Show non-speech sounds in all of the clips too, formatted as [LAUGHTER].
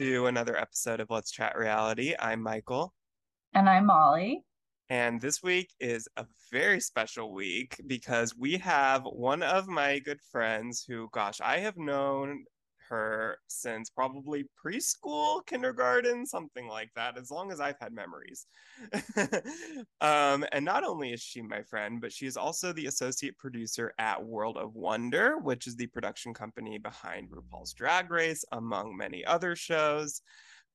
to another episode of Let's Chat Reality. I'm Michael. And I'm Molly. And this week is a very special week because we have one of my good friends who, gosh, I have known her since probably preschool, kindergarten, something like that, as long as I've had memories. [LAUGHS] um, and not only is she my friend, but she is also the associate producer at World of Wonder, which is the production company behind RuPaul's Drag Race, among many other shows.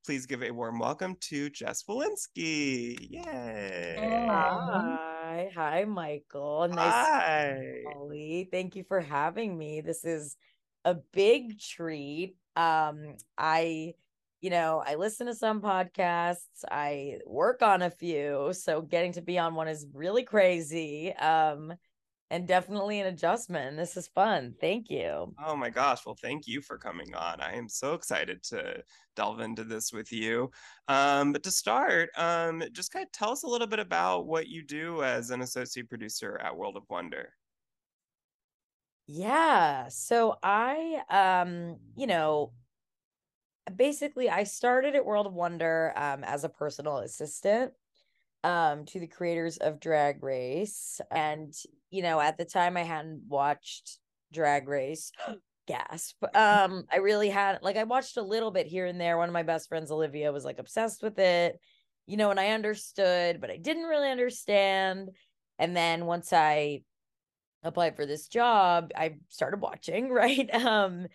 Please give a warm welcome to Jess Wolinsky. Yay! Hi, hi, Michael. Nice, Hi. Molly. Thank you for having me. This is a big treat. Um, I, you know, I listen to some podcasts, I work on a few, so getting to be on one is really crazy. Um, and definitely an adjustment. This is fun. Thank you. Oh my gosh. Well, thank you for coming on. I am so excited to delve into this with you. Um, but to start, um, just kind of tell us a little bit about what you do as an associate producer at World of Wonder. Yeah. So I um, you know, basically I started at World of Wonder um as a personal assistant um to the creators of Drag Race and you know, at the time I hadn't watched Drag Race. [GASPS] Gasp. Um I really had like I watched a little bit here and there. One of my best friends Olivia was like obsessed with it. You know, and I understood, but I didn't really understand. And then once I applied for this job, I started watching, [LAUGHS] right? Um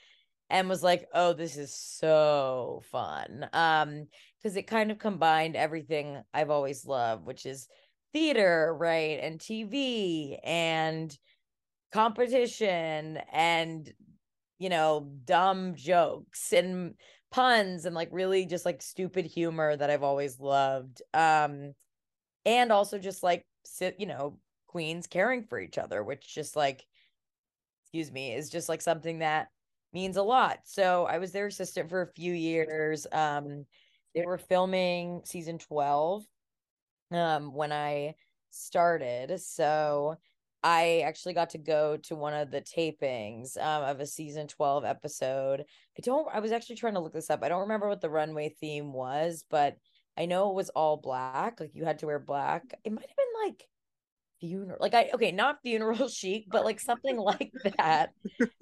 and was like, "Oh, this is so fun." Um because it kind of combined everything I've always loved, which is theater, right? And TV and competition and you know, dumb jokes and puns and like really just like stupid humor that I've always loved. Um and also just like sit, you know, queens caring for each other, which just like, excuse me, is just like something that means a lot. So I was their assistant for a few years. Um, they were filming season 12 um, when I started. So I actually got to go to one of the tapings um, of a season 12 episode. I don't, I was actually trying to look this up. I don't remember what the runway theme was, but I know it was all black. Like you had to wear black. It might have been like funeral like i okay not funeral [LAUGHS] chic but like something like [LAUGHS] that.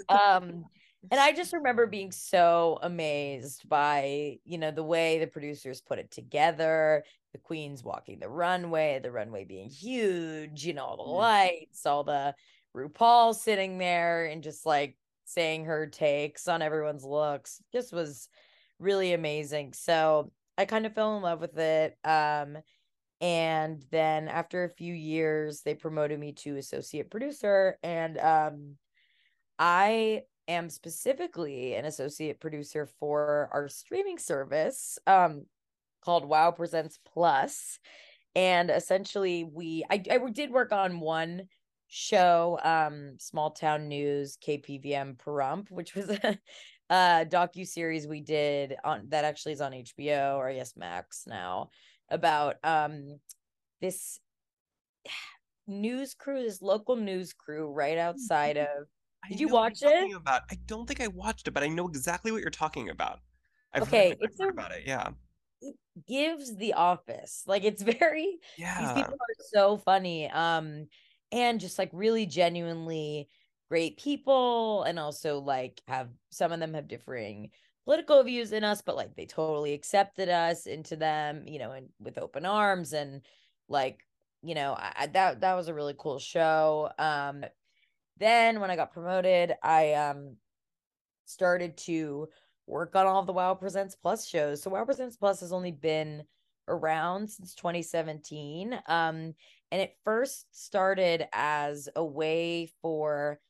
Um and i just remember being so amazed by you know the way the producers put it together the queens walking the runway the runway being huge you know all the lights all the rupaul sitting there and just like saying her takes on everyone's looks just was really amazing. So i kind of fell in love with it um and then after a few years they promoted me to associate producer and um i am specifically an associate producer for our streaming service um called wow presents plus and essentially we i, I did work on one show um small town news kpvm Pahrump which was a, a docu series we did on that actually is on hbo or yes max now about um this [SIGHS] news crew, this local news crew right outside mm-hmm. of. Did you watch it? About. I don't think I watched it, but I know exactly what you're talking about. I've okay, heard, it's a, about it. Yeah, it gives The Office like it's [LAUGHS] very. Yeah, these people are so funny. Um, and just like really genuinely great people, and also like have some of them have differing political views in us, but like they totally accepted us into them, you know, and with open arms and like, you know, I, that that was a really cool show. Um then when I got promoted, I um started to work on all the Wow Presents Plus shows. So Wow Presents Plus has only been around since 2017. Um and it first started as a way for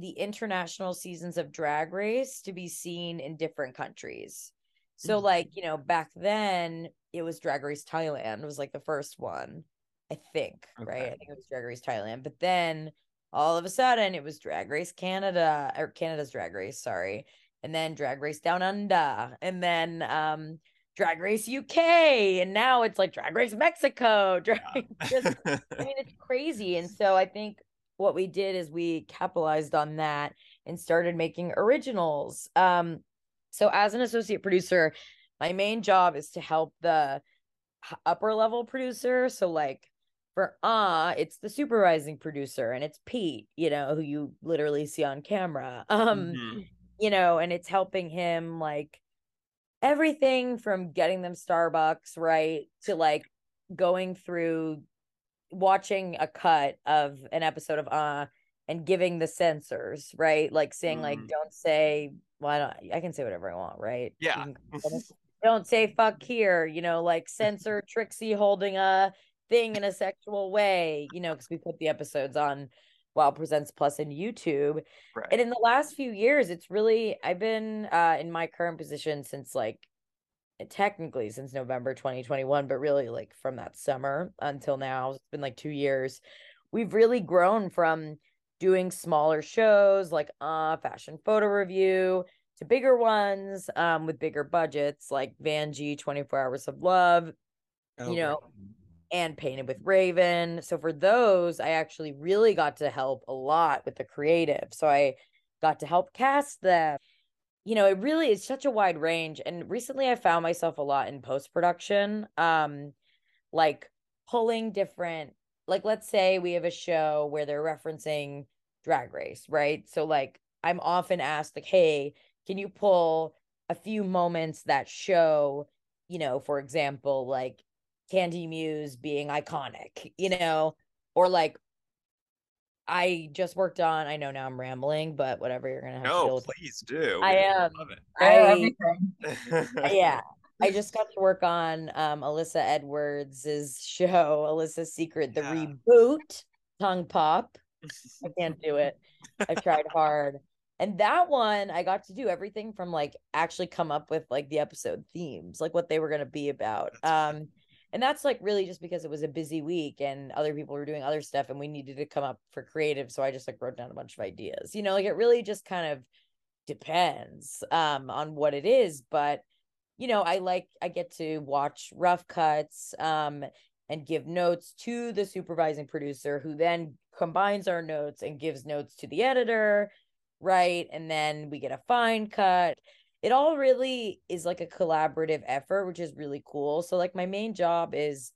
the international seasons of drag race to be seen in different countries so mm-hmm. like you know back then it was drag race thailand was like the first one i think okay. right i think it was drag race thailand but then all of a sudden it was drag race canada or canada's drag race sorry and then drag race down under and then um drag race uk and now it's like drag race mexico [LAUGHS] drag yeah. just, i mean it's [LAUGHS] crazy and so i think what we did is we capitalized on that and started making originals. Um, So as an associate producer, my main job is to help the upper level producer. So like for uh it's the supervising producer and it's Pete, you know, who you literally see on camera. Um mm-hmm. you know, and it's helping him like everything from getting them Starbucks, right, to like going through watching a cut of an episode of uh and giving the censors, right? Like saying mm. like don't say well, I, don't, I can say whatever I want, right? Yeah. [LAUGHS] don't say fuck here, you know, like censor Trixie holding a thing in a sexual way, you know, because we put the episodes on Wow Presents Plus in YouTube. Right. And in the last few years, it's really I've been uh in my current position since like technically since November 2021, but really like from that summer until now, it's been like two years. We've really grown from doing smaller shows like uh fashion photo review to bigger ones um with bigger budgets like Vanjie 24 Hours of Love, you know, and Painted with Raven. So for those, I actually really got to help a lot with the creative. So I got to help cast them you know, it really is such a wide range. And recently I found myself a lot in post production, um, like pulling different, like, let's say we have a show where they're referencing drag race, right? So, like, I'm often asked, like, hey, can you pull a few moments that show, you know, for example, like Kandy Muse being iconic, you know, or like I just worked on. I know now I'm rambling, but whatever you're gonna have no, to do. please do. I am. Love it. [LAUGHS] I, yeah. I just got to work on um Alyssa Edwards' show, Alyssa's Secret, the yeah. reboot, Tongue Pop. I can't do it. I've tried [LAUGHS] hard. And that one, I got to do everything from like actually come up with like the episode themes, like what they were gonna be about. Um and that's like really just because it was a busy week and other people were doing other stuff and we needed to come up for creative so i just like wrote down a bunch of ideas you know like it really just kind of depends um on what it is but you know i like i get to watch rough cuts um and give notes to the supervising producer who then combines our notes and gives notes to the editor right? And then we get a fine cut it all really is like a collaborative effort, which is really cool. So like my main job is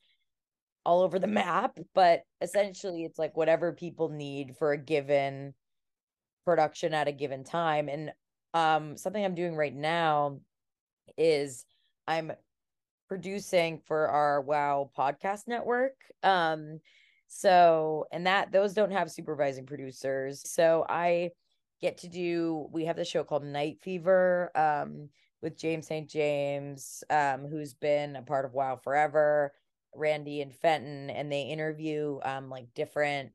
all over the [LAUGHS] map, but essentially it's like whatever people need for a given production at a given time. And um something I'm doing right now is I'm producing for our Wow podcast network. Um so and that those don't have supervising producers. So I get to do we have the show called Night Fever um with James St. James um who's been a part of Wow Forever, Randy and Fenton and they interview um like different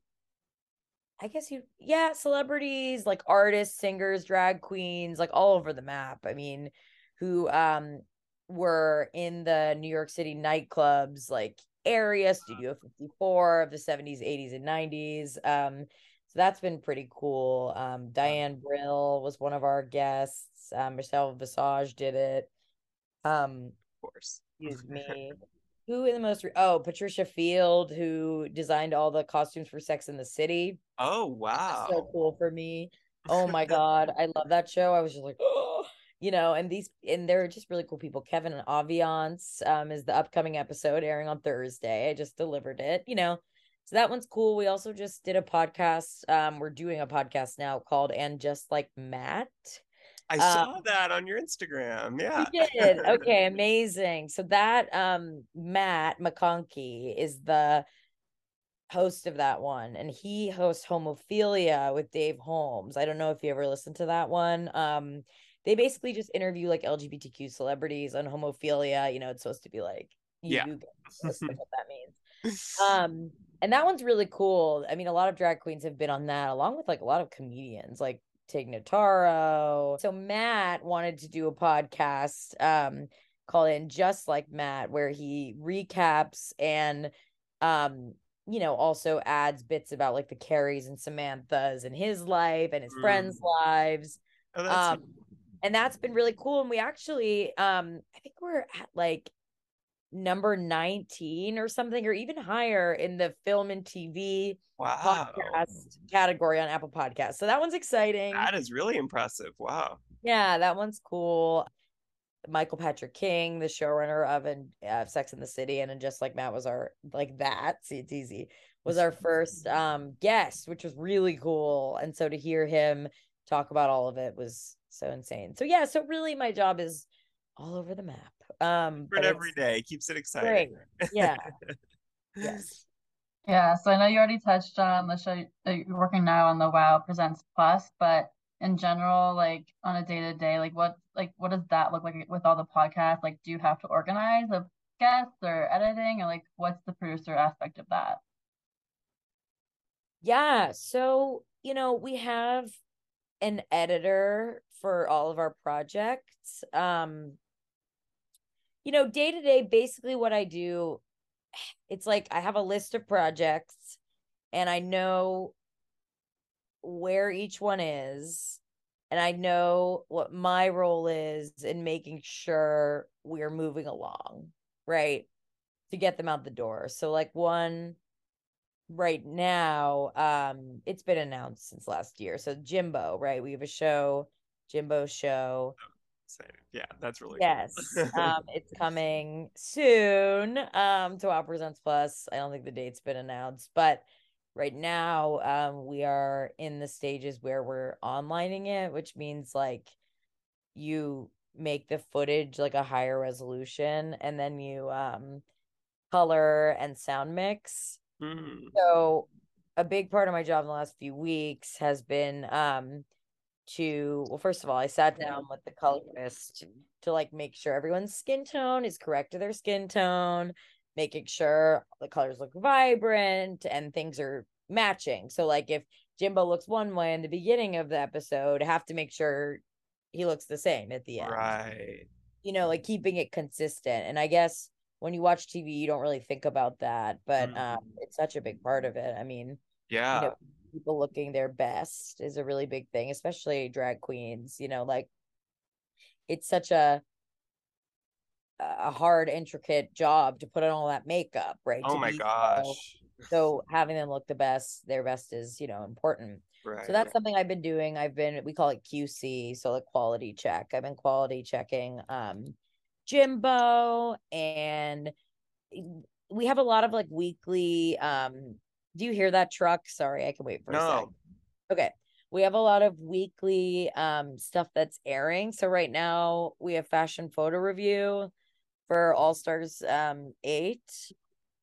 I guess you yeah, celebrities like artists, singers, drag queens, like all over the map. I mean, who um were in the New York City nightclubs like area Studio 54 of the 70s, 80s and 90s. So that's been pretty cool. Um, Diane Brill was one of our guests. Um, Michelle Visage did it. Um, of course. Excuse [LAUGHS] me. who in the most re- oh Patricia Field who designed all the costumes for Sex and the City. Oh wow, so cool for me. Oh my [LAUGHS] god, I love that show. I was just like, oh, you know, and these and they're just really cool people. Kevin and Aviance um is the upcoming episode airing on Thursday. I just delivered it. You know, so that one's cool. We also just did a podcast. Um, we're doing a podcast now called And Just Like Matt. I um, saw that on your Instagram. Yeah. You did. Okay, [LAUGHS] amazing. So that um Matt McConkey is the host of that one and he hosts homophilia with dave holmes i don't know if you ever listened to that one um they basically just interview like lgbtq celebrities on homophilia you know it's supposed to be like yeah [LAUGHS] what that means um and that one's really cool. I mean, a lot of drag queens have been on that, along with like a lot of comedians, like Tig Notaro. So Matt wanted to do a podcast um, called "And Just Like Matt," where he recaps and um, you know, also adds bits about like the Carries and Samanthas and his life and his mm. friends' lives. Oh, um, and that's been really cool. And we actually, um, I think we're at like number 19 or something or even higher in the film and TV wow. podcast category on Apple Podcasts. So that one's exciting. That is really impressive. Wow. Yeah, that one's cool. Michael Patrick King, the showrunner of and uh, Sex and the City, and, and just like Matt was our like that. See, it's easy. Was our first um guest, which was really cool. And so to hear him talk about all of it was so insane. So yeah, so really my job is all over the map. Um Different every day keeps it exciting. Great. Yeah. [LAUGHS] yes. Yeah, so I know you already touched on the show that you're working now on the Wow Presents Plus, but in general, like on a day to day, like what like what does that look like with all the podcasts? Like, do you have to organize the guests or editing, or like what's the producer aspect of that? Yeah, so you know we have an editor for all of our projects. Um, you know, day to day, basically what I do, it's like I have a list of projects, and I know where each one is and I know what my role is in making sure we're moving along, right? To get them out the door. So like one right now, um, it's been announced since last year. So Jimbo, right? We have a show, Jimbo show. Yeah, that's really yes. Cool. um, it's coming soon. Um, to Wow Presents Plus. I don't think the date's been announced, but right now um, we are in the stages where we're onlining it which means like you make the footage like a higher resolution and then you um color and sound mix mm. so a big part of my job in the last few weeks has been um to well first of all i sat down with the colorist to like make sure everyone's skin tone is correct to their skin tone making sure the colors look vibrant and things are matching. So like if Jimbo looks one way in the beginning of the episode, have to make sure he looks the same at the end. Right. You know, like keeping it consistent. And I guess when you watch TV, you don't really think about that, but mm. um, it's such a big part of it. I mean, yeah. You know, people looking their best is a really big thing, especially drag queens, you know, like it's such a a hard, intricate job to put on all that makeup, right? Oh to my gosh. So having them look the best, their best is, you know, important. Right. So that's something I've been doing. I've been we call it QC, so like quality check. I've been quality checking um Jimbo and we have a lot of like weekly um do you hear that truck? Sorry, I can wait for no. a second. Okay. We have a lot of weekly um stuff that's airing. So right now we have fashion photo review for All Stars um 8.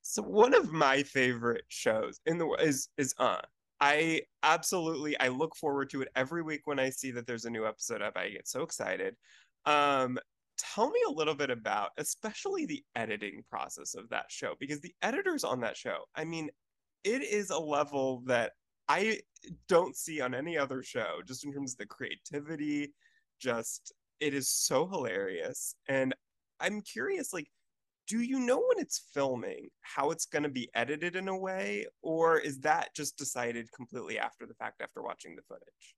So one of my favorite shows in the is is uh I absolutely I look forward to it every week when I see that there's a new episode up. I get so excited. Um tell me a little bit about especially the editing process of that show because the editors on that show, I mean, it is a level that I don't see on any other show just in terms of the creativity, just it is so hilarious and I'm curious, like, do you know when it's filming how it's going to be edited in a way, or is that just decided completely after the fact after watching the footage?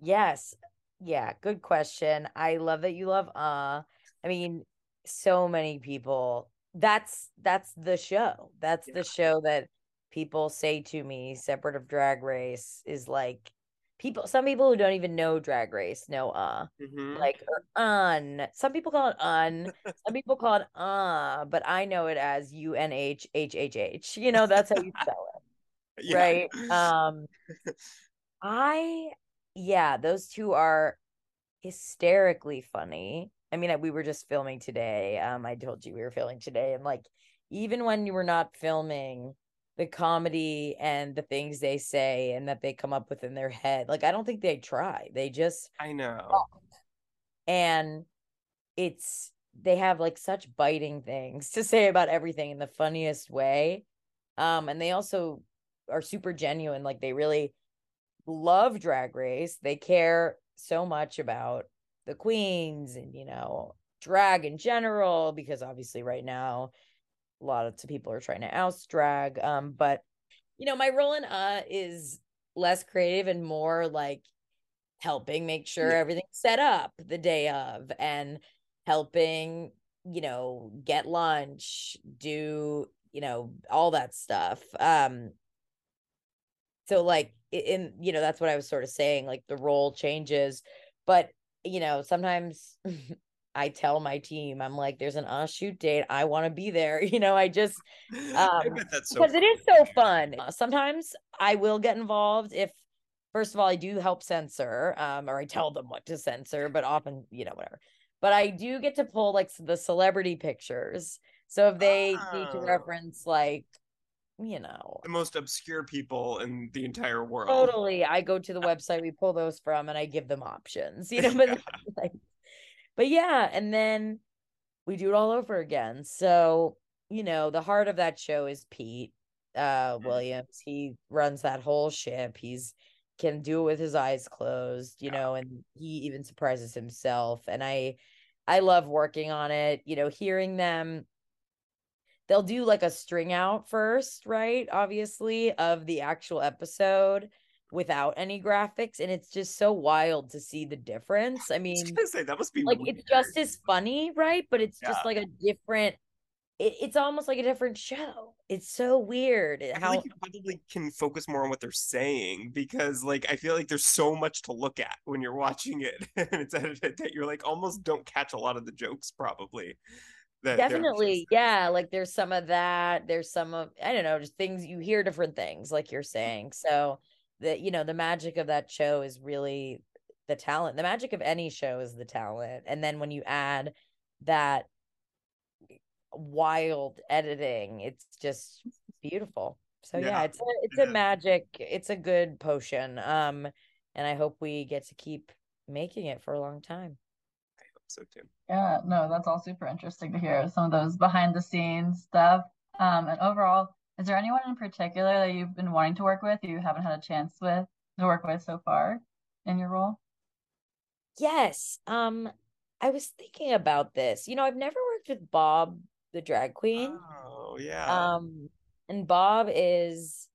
Yes. Yeah, good question. I love that you love uh I mean, so many people that's that's the show. That's yeah. the show that people say to me separate of drag race is like people some people who don't even know drag race know uh mm-hmm. like un some people call it un [LAUGHS] some people call it uh but i know it as u-n-h-h-h-h you know that's how you [LAUGHS] spell it yeah. right um [LAUGHS] i yeah those two are hysterically funny i mean we were just filming today um i told you we were filming today and like even when you were not filming the comedy and the things they say and that they come up with in their head. Like I don't think they try. They just I know. Talk. And it's they have like such biting things [LAUGHS] to say about everything in the funniest way. Um and they also are super genuine like they really love drag race. They care so much about the queens and you know drag in general because obviously right now a lot of people are trying to oust drag. Um, but you know, my role in uh is less creative and more like helping make sure yeah. everything's set up the day of and helping, you know, get lunch, do, you know, all that stuff. Um so like in you know, that's what I was sort of saying, like the role changes, but you know, sometimes [LAUGHS] I tell my team, I'm like, there's an on shoot date. I want to be there. [LAUGHS] You know, I just um so because it is so fun. Uh, Sometimes I will get involved if first of all I do help censor, um, or I tell them what to censor, but often, you know, whatever. But I do get to pull like the celebrity pictures. So if they need to Oh. reference like, you know, the most obscure people in the entire world. totally, I go to the website we pull those from and I give them options, you [LAUGHS] know, but [LAUGHS] like, but yeah, and then we do it all over again. So, you know, the heart of that show is Pete uh Mhm. Williams. He runs that whole ship. He's can do it with his eyes closed, you Yeah. know, and he even surprises himself. And I I love working on it, you know, hearing them they'll do like a string out first, right? Obviously, of the actual episode without any graphics. And it's just so wild to see the difference. I I mean, gonna say that must be like weird. it's just as funny, right? But it's Yeah. just like a different it, it's almost like a different show. It's so weird I how like you probably can focus more on what they're saying because like I feel like there's so much to look at when you're watching it [LAUGHS] and it's edited that you're like almost don't catch a lot of the jokes probably. Definitely yeah like there's some of that there's some of i don't know just things you hear different things like you're saying so that you know the magic of that show is really the talent the magic of any show is the talent and then when you add that wild editing it's just beautiful so yeah, Yeah, it's a it's it a magic it's a good potion um and i hope we get to keep making it for a long time. I hope so too. Yeah, no, that's all super interesting to hear some of those behind the scenes stuff. Um, and overall, is there anyone in particular that you've been wanting to work with you haven't had a chance with to work with so far in your role? Yes. Um, I was thinking about this. You know, I've never worked with Bob, the drag queen. Oh yeah. Um, and Bob is,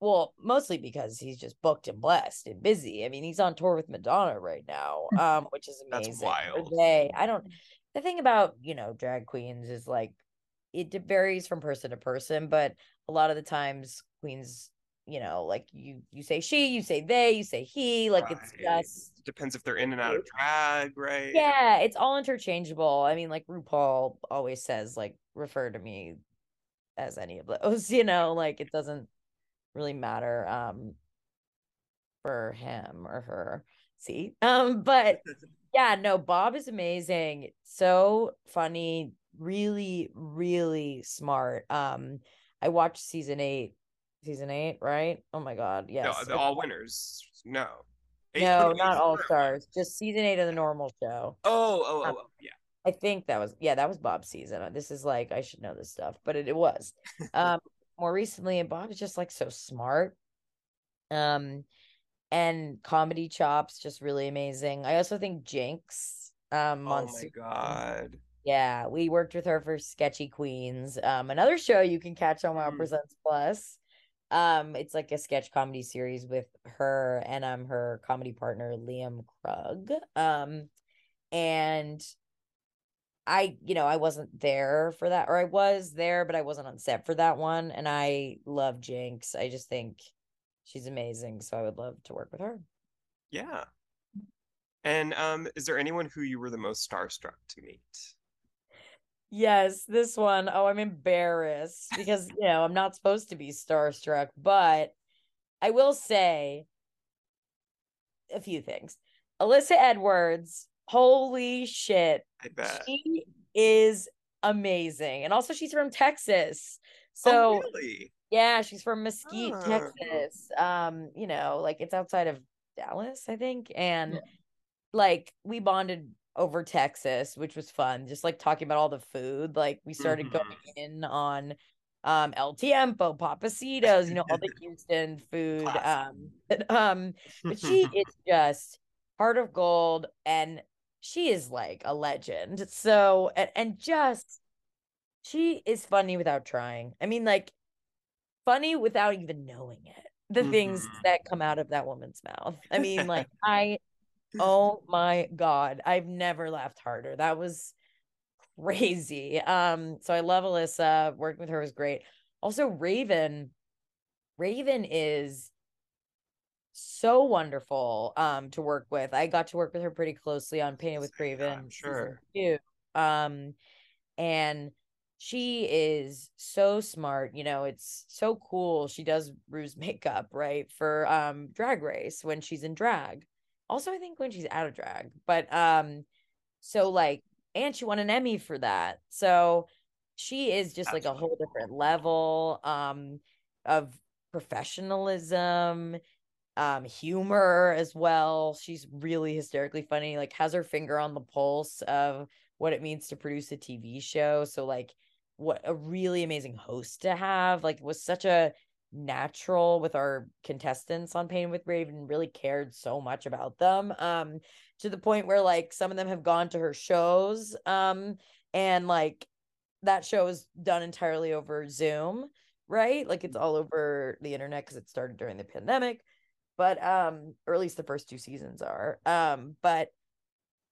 well, mostly because he's just booked and blessed and busy. I mean, he's on tour with Madonna right now, [LAUGHS] um, which is amazing. Or wild. They, I don't, the thing about, you know, drag queens is like it varies from person to person, but a lot of the times queens, you know, like you you say she, you say they, you say he, like it's just Depends if they're in and out of drag, right? yeah, it's all interchangeable. I mean, like RuPaul always says, like, refer to me as any of those, [LAUGHS] you know, like it doesn't really matter um for him or her. See? Um, but [LAUGHS] yeah, no, Bob is amazing. So funny, really, really smart. Um, I watched season eight. Season eight, right? Oh my god, No, yes. the all winners. No. Eight- No, not all stars. Just season eight of the normal show. Oh, oh, oh, oh, yeah. I think that was yeah, that was Bob's season. This is like I should know this stuff, but it, it was. [LAUGHS] Um more recently and Bob is just like so smart. Um and comedy chops just really amazing. I also think Jinkx um Oh my god. Yeah, we worked with her for Sketchy Queens. Um another show you can catch on Wow Mm. Presents Plus. Um it's like a sketch comedy series with her and um her comedy partner Liam Krug. Um and I, you know, I wasn't there for that, or I was there, but I wasn't on set for that one. And I love Jinkx. I just think she's amazing. So I would love to work with her. Yeah. And um, is there anyone who you were the most starstruck to meet? Yes, this one. Oh, I'm embarrassed because, you know, I'm not supposed to be starstruck, but I will say a few things. Alyssa Edwards, holy shit. I bet. She is amazing. And also, she's from Texas. oh, So, really? Yeah, she's from Mesquite, Oh. Texas. Um, you know, like it's outside of Dallas, I think. And Yeah. like we bonded over Texas, which was fun. Just like talking about all the food. Like we started going in on um El Tiempo, Pappasitos, you know, all the [LAUGHS] Houston food. Classic. Um, but, [LAUGHS] um, but she [LAUGHS] is just heart of gold and she is like a legend. So and, and just she is funny without trying. I mean, like funny without even knowing it. The things Mhm. that come out of that woman's mouth. I mean, like [LAUGHS] I oh my god, I've never laughed harder. That was crazy. Um, so I love Alyssa. Working with her was great. Also, Raven. Raven is so wonderful um to work with. I got to work with her pretty closely on Painted with Yeah, I'm sure. Um and she is so smart, you know, it's so cool. She does Ru's [LAUGHS] makeup, right? For um drag race when she's in drag. Also, I think when she's out of drag. But um so like and she won an Emmy for that. So she is just That's like a whole different level um of professionalism um humor as well she's really hysterically funny like has her finger on the pulse of what it means to produce a tv show so like what a really amazing host to have like was such a natural with our contestants on pain with raven really cared so much about them um to the point where like some of them have gone to her shows um and like that show is done entirely over zoom right? Like it's all over the internet because it started during the pandemic but um or at least the first two seasons are um but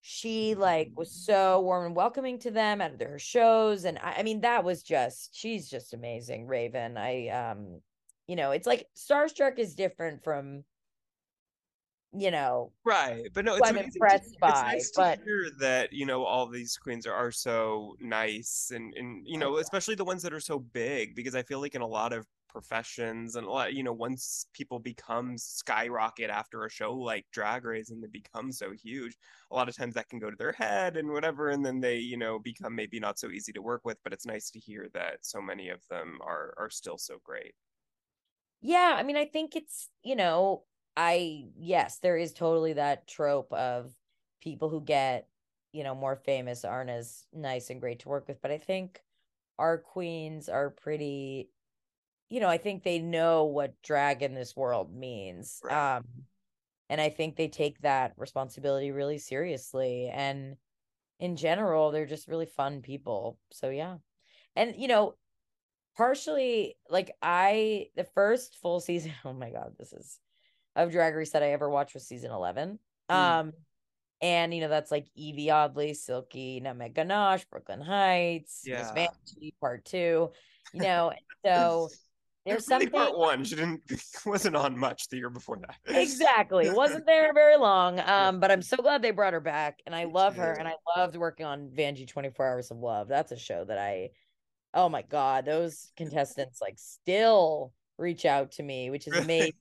she like was so warm and welcoming to them at their shows and I, I mean that was just she's just amazing raven. I um you know it's like starstruck is different from you know Right, but no, it's I'm impressed it's by, nice but- to hear that you know all these queens are, are so nice and and you know especially the ones that are so big because I feel like in a lot of professions and a lot you know once people become skyrocket after a show like Drag Race and they become so huge, a lot of times that can go to their head and whatever, and then they you know become maybe not so easy to work with. But it's nice to hear that so many of them are are still so great. Yeah, I mean, I think it's, you know, I, yes, there is totally that trope of people who get, you know, more famous aren't as nice and great to work with. But I think our queens are pretty, you know, I think they know what drag in this world means. Right. Um, and I think they take that responsibility really seriously. And in general, they're just really fun people. So yeah. And you know, partially like I the first full [LAUGHS] season, oh my god, this is of Drag Race that I ever watched was season 11. Mm. Um and you know that's like Yvie Oddly, Silky, Nutmeg Ganache, Brooklyn Heights, Miss Yeah. Vanjie Part 2, you know. [LAUGHS] So there's [LAUGHS] Really something part one. She didn't [LAUGHS] wasn't on much the year before that. [LAUGHS] exactly wasn't there very long um but i'm so glad they brought her back and i love her and i loved working on vanjie 24 hours of love that's a show that i oh my god those contestants like still reach out to me which is amazing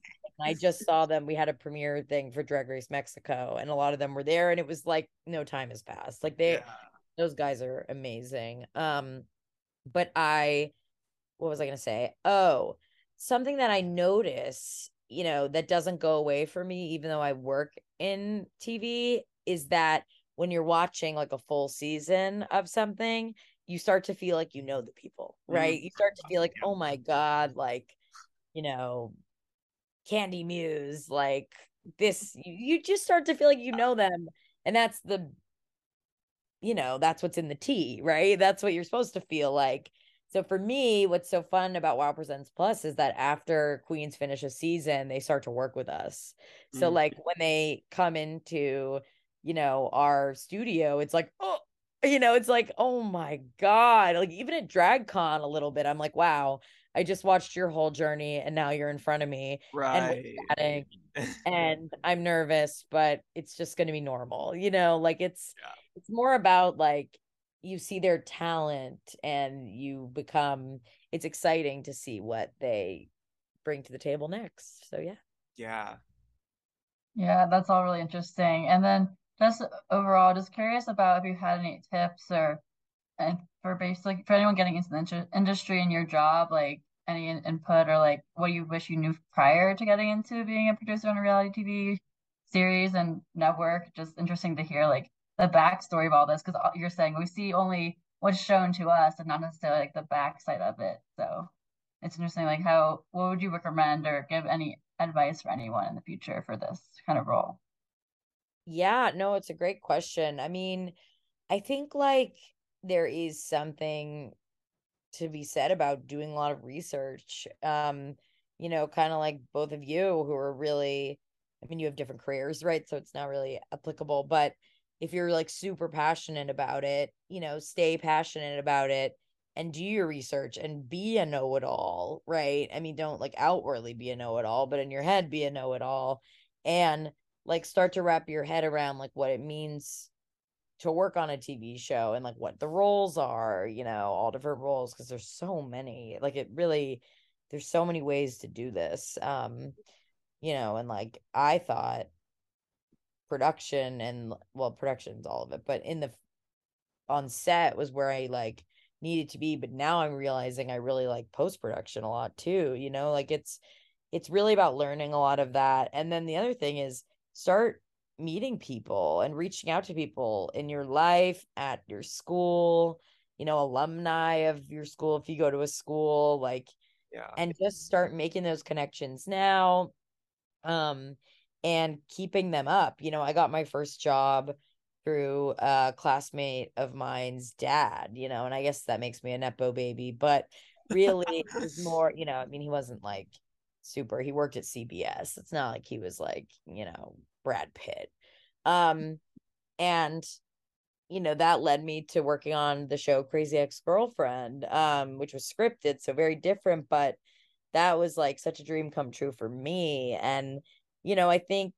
i just saw them we had a premiere thing for drag race mexico and a lot of them were there and it was like no time has passed like they Yeah. those guys are amazing um but i what was i going to say? Oh something that i notice you know that doesn't go away for me even though i work in tv is that when you're watching like a full season of something you start to feel like you know the people Mhm. right? You start to feel like oh my god like you know kandy muse like this you, you just start to feel like you know them and that's the you know that's what's in the tea right? That's what you're supposed to feel like so for me what's so fun about wow presents plus is that after queens finish a season they start to work with us so Mm. like when they come into you know our studio it's like oh you know it's like oh my god like even at dragcon a little bit i'm like wow i just watched your whole journey and now you're in front of me Right. chatting, [LAUGHS] and I'm nervous, but it's just going to be normal. You know, like it's Yeah. it's more about like you see their talent and you become it's exciting to see what they bring to the table next. So yeah. yeah. Yeah, that's all really interesting. And then just overall, just curious about if you had any tips or and for basically for anyone getting into the inter- industry in your job, like any in- input or like what you wish you knew prior to getting into being a producer on a reality TV series and network. Just interesting to hear like the backstory of all this because you're saying we see only what's shown to us and not necessarily like the backside of it. So it's interesting, like how what would you recommend or give any advice for anyone in the future for this kind of role? Yeah, no, it's a great question. I mean, I think like there is something to be said about doing a lot of research. Um, you know, kind of like both of you who are really, I mean, you have different careers, right? So it's not really applicable, but if you're like super passionate about it, you know, stay passionate about it and do your research and be a know-it-all right? I mean don't like outwardly be a know-it-all but in your head be a know-it-all and like start to wrap your head around like what it means to work on a tv show and like what the roles are you know all different roles because there's so many like it really there's so many ways to do this um you know and like i thought production and well production's all of it but in the on set was where i like needed to be but now i'm realizing i really like post production a lot too you know like it's it's really about learning a lot of that and then the other thing is start meeting people and reaching out to people in your life at your school you know alumni of your school if you go to a school like yeah. and just start making those connections now um and keeping them up you know i got my first job through a classmate of mine's dad, you know, and I guess that makes me a Nepo baby, but really it was [LAUGHS] more, you know, I mean, he wasn't like super, he worked at CBS. It's not like he was like, you know, Brad Pitt. Um, and you know, that led me to working on the show Crazy Ex Girlfriend, um, which was scripted, so very different, but that was like such a dream come true for me. And, you know, I think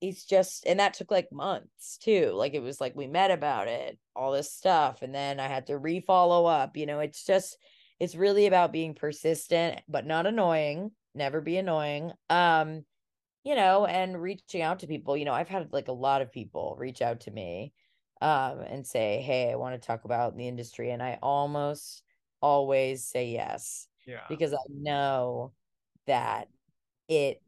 it's just and that took like months too like it was like we met about it all this stuff and then i had to re-follow up you know it's just it's really about being persistent but not annoying never be annoying um you know and reaching out to people you know i've had like a lot of people reach out to me um and say hey i want to talk about the industry and i almost always say yes yeah. because i know that it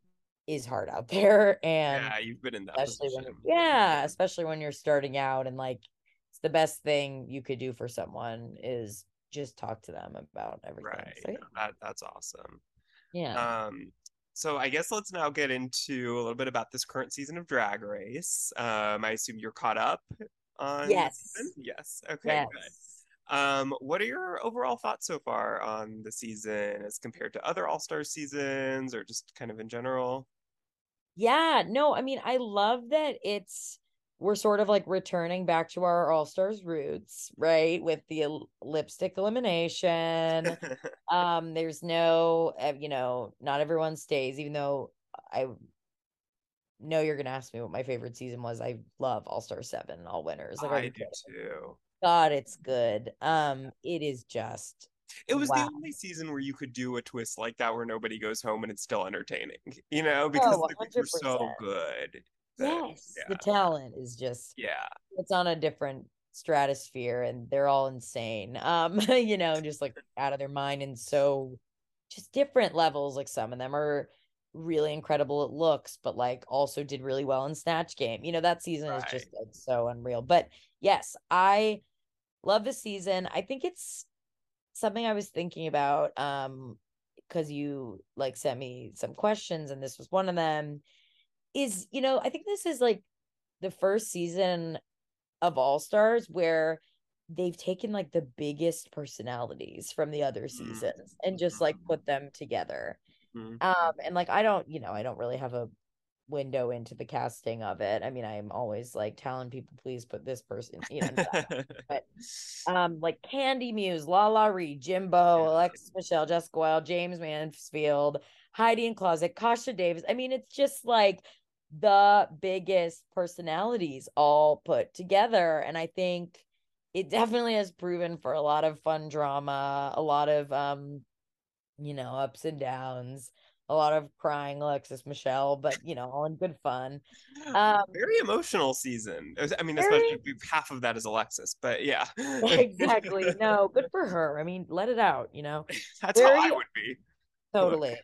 is hard out [LAUGHS] there and yeah you've been in that especially position. when yeah especially when you're starting out and like it's the best thing you could do for someone is just talk to them about everything right so, yeah. that, that's awesome yeah um so I guess let's now get into a little bit about this current season of Drag Race. Um, I assume you're caught up on yes yes okay yes. Um, what are your overall thoughts so far on the season as compared to other All Star seasons, or just kind of in general? Yeah, no, I mean, I love that it's we're sort of like returning back to our All Stars roots, right? With the lipstick elimination. [LAUGHS] um, there's no, uh, you know, not everyone stays, even though I know you're gonna ask me what my favorite season was. I love All Star Seven, all winners. Like, I do too. God, it's good. Um, it is just it was wow. the only season where you could do a twist like that where nobody goes home and it's still entertaining, [LAUGHS] you know, because Oh, the were so good. that- yes, the talent is just Yeah. it's on a different stratosphere and they're all insane. Um, [LAUGHS] you know, just like out of their mind and so just different levels. Like some of them are really incredible at looks, but like also did really well in Snatch Game. You know, that season is just like so unreal. But yes, I love the season. I think it's something I was thinking about um because you like sent me some questions and this was one of them is you know I think this is like the first season of All Stars where they've taken like the biggest personalities from the other Mhm. seasons and just like put them together Mhm. um and like I don't you know I don't really have a window into the casting of it I mean I'm always like telling people please put this person you know [LAUGHS] but um like Kandy Muse, LaLa Ri, Jimbo. Alexis Michelle, Jessica Wild, Jaymes Mansfield, Heidi N Closet, Kasha Davis. I mean, it's just like the biggest personalities all put together. And I think it definitely has proven for a lot of fun drama, a lot of um, you know, ups and downs, a lot of crying Alexis Michelle, but you know, all in good fun. Um Very emotional season. I mean, Very- especially half of that is Alexis, but yeah. [LAUGHS] exactly. No, good for her. I mean, let it out, you know. [LAUGHS] That's how I would be. totally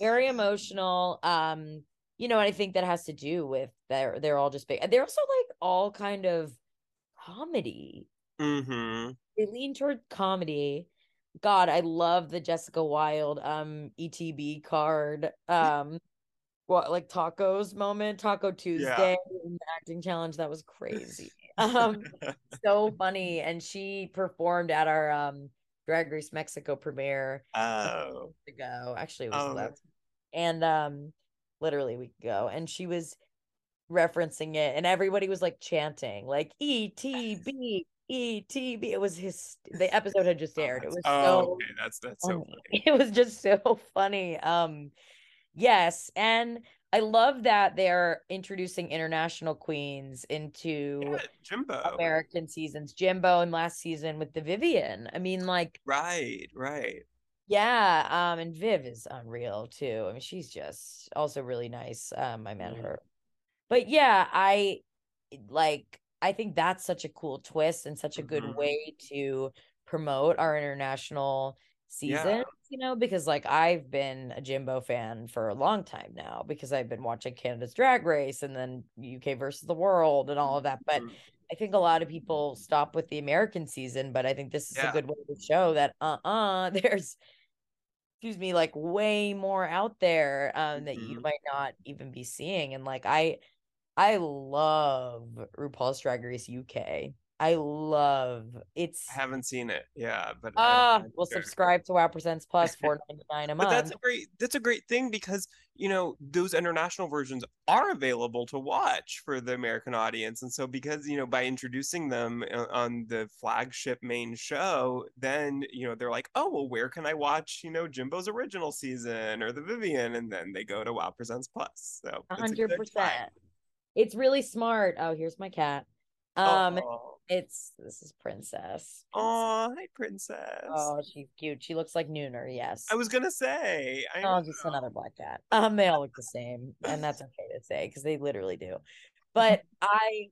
very emotional um you know and i think that has to do with they're they're all just big they're also like all kind of comedy Mm-hmm. they lean toward comedy god i love the jessica wild um etb card um what like tacos moment taco tuesday the acting challenge that was crazy [LAUGHS] um so funny and she performed at our um drag race mexico premiere oh. ago. Actually, it was Oh. last and um literally a week ago. And she was referencing it and everybody was like chanting like [LAUGHS] E T B ETB. It was his the [LAUGHS] episode had just Oh, aired. It was oh, so okay. That's that's so funny. funny. [LAUGHS] It was just so funny. Um, yes, and I love that they're introducing international queens into Yeah, Jimbo. American seasons. Jimbo and last season with the Vivienne. I mean, like, Right, right. yeah. Um, and Viv is unreal too. I mean, she's just also really nice. Um, I met Mhm. her, but yeah, I like. I think that's such a cool twist and such a good Mhm. way to promote our international Yeah. you know, because like I've been a Jimbo fan for a long time now because I've been watching Canada's Drag Race and then UK versus the World and all of that. But Mhm. I think a lot of people stop with the American season, but I think this is Yeah. a good way to show that uh-uh, [LAUGHS] there's excuse me, like way more out there um that you Mhm. might not even be seeing. And like I I love RuPaul's Drag Race UK. I love it's I haven't seen it. Yeah, but Ah, well, sure. subscribe to Wow Presents Plus, [LAUGHS] four ninety nine a month. But that's a great that's a great thing because you know those international versions are available to watch for the American audience, and so because you know by introducing them on the flagship main show, then you know they're like, oh well, where can I watch you know Jimbo's original season or the Vivienne, and then they go to Wow Presents Plus. So a hundred percent. It's really smart. Oh, here's my cat. Um, Oh, it's this is Princess. Oh, hi Princess. Oh, she's cute. She looks like Nooner. Yes. I was gonna say, I Oh, just know. another black cat. Um, they all look the same, and that's okay to say because they literally do. But [LAUGHS] I,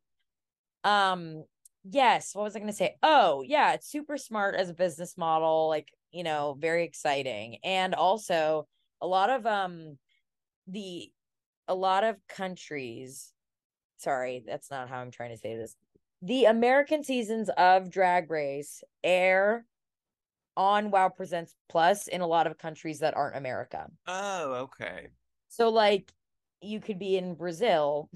um, yes. What was I going to say? Oh, yeah, it's super smart as a business model. Like you know, very exciting, and also a lot of um, the a lot of countries. Sorry, that's not how I'm trying to say this. The American seasons of Drag Race air on Wow Presents Plus in a lot of countries that aren't America. Oh, okay. So like you could be in Brazil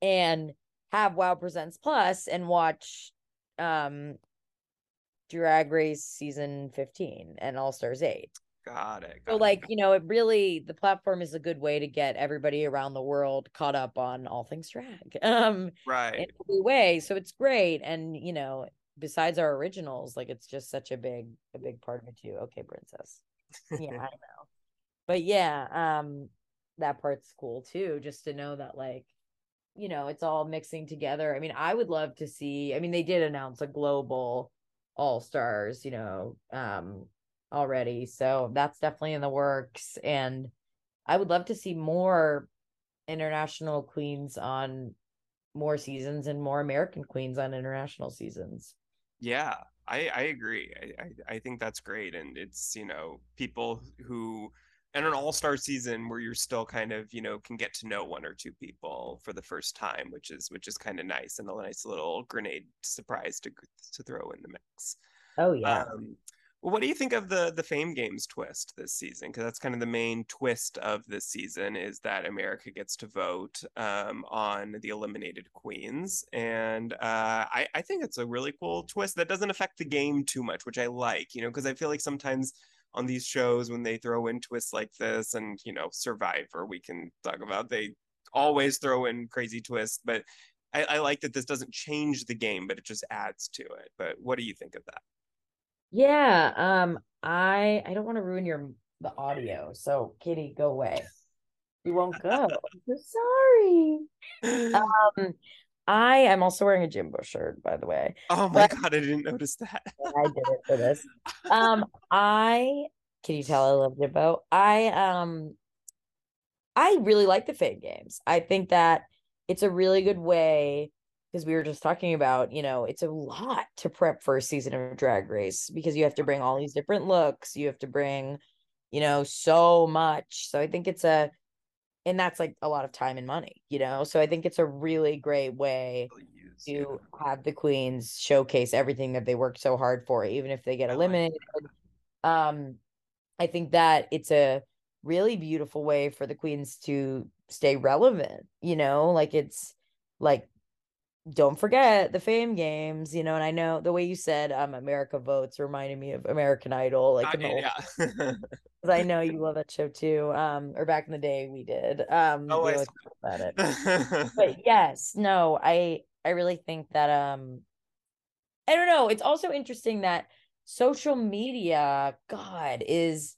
and have Wow Presents Plus and watch um Drag Race season 15 and All Stars 8. Got it. So got it. like, you know, it really the platform is a good way to get everybody around the world caught up on all things drag. [LAUGHS] Um right. in every way. So it's great. And you know, besides our originals, like it's just such a big, a big part of it too. Okay, princess. Yeah, [LAUGHS] I know. But yeah, um, that part's cool too, just to know that like, you know, it's all mixing together. I mean, I would love to see, I mean, they did announce a global all stars, you know, um already. So that's definitely in the works. And I would love to see more international queens on more seasons and more American queens on international seasons. Yeah, I I agree. I, I I think that's great, and it's you know people who and an all-star season where you're still kind of you know can get to know one or two people for the first time, which is which is kind of nice and a nice little grenade surprise to to throw in the mix. Oh yeah. Um, what do you think of the the Fame Games twist this season? Because that's kind of the main twist of this season is that America gets to vote um, on the eliminated queens, and uh, I I think it's a really cool twist that doesn't affect the game too much, which I like. You know, because I feel like sometimes on these shows when they throw in twists like this, and you know, Survivor, we can talk about they always throw in crazy twists, but I, I like that this doesn't change the game, but it just adds to it. But what do you think of that? Yeah, um, I I don't want to ruin your the audio, so Kitty, go away. You won't go. [LAUGHS] I'm sorry. [LAUGHS] Um, I am also wearing a Jimbo shirt, by the way. Oh my But- god, I didn't notice that. [LAUGHS] I did it for this. Um, I can you tell I love Jimbo? I um I really like the Fame Games. I think that it's a really good way because we were just talking about, you know, it's a lot to prep for a season of Drag Race because you have to bring all these different looks, you have to bring, you know, so much. So I think it's a and that's like a lot of time and money, you know. So I think it's a really great way to have the queens showcase everything that they worked so hard for, even if they get eliminated. Um, I think that it's a really beautiful way for the queens to stay relevant, you know, like it's like don't forget the fame games, you know, and I know the way you said um America votes reminded me of American Idol, like I in the mean, old [LAUGHS] [LAUGHS] I know you love that show too. Um, or back in the day we did. Um, Oh, we I about it [LAUGHS] but yes no i i really think that um I don't know. It's also interesting that social media, God, is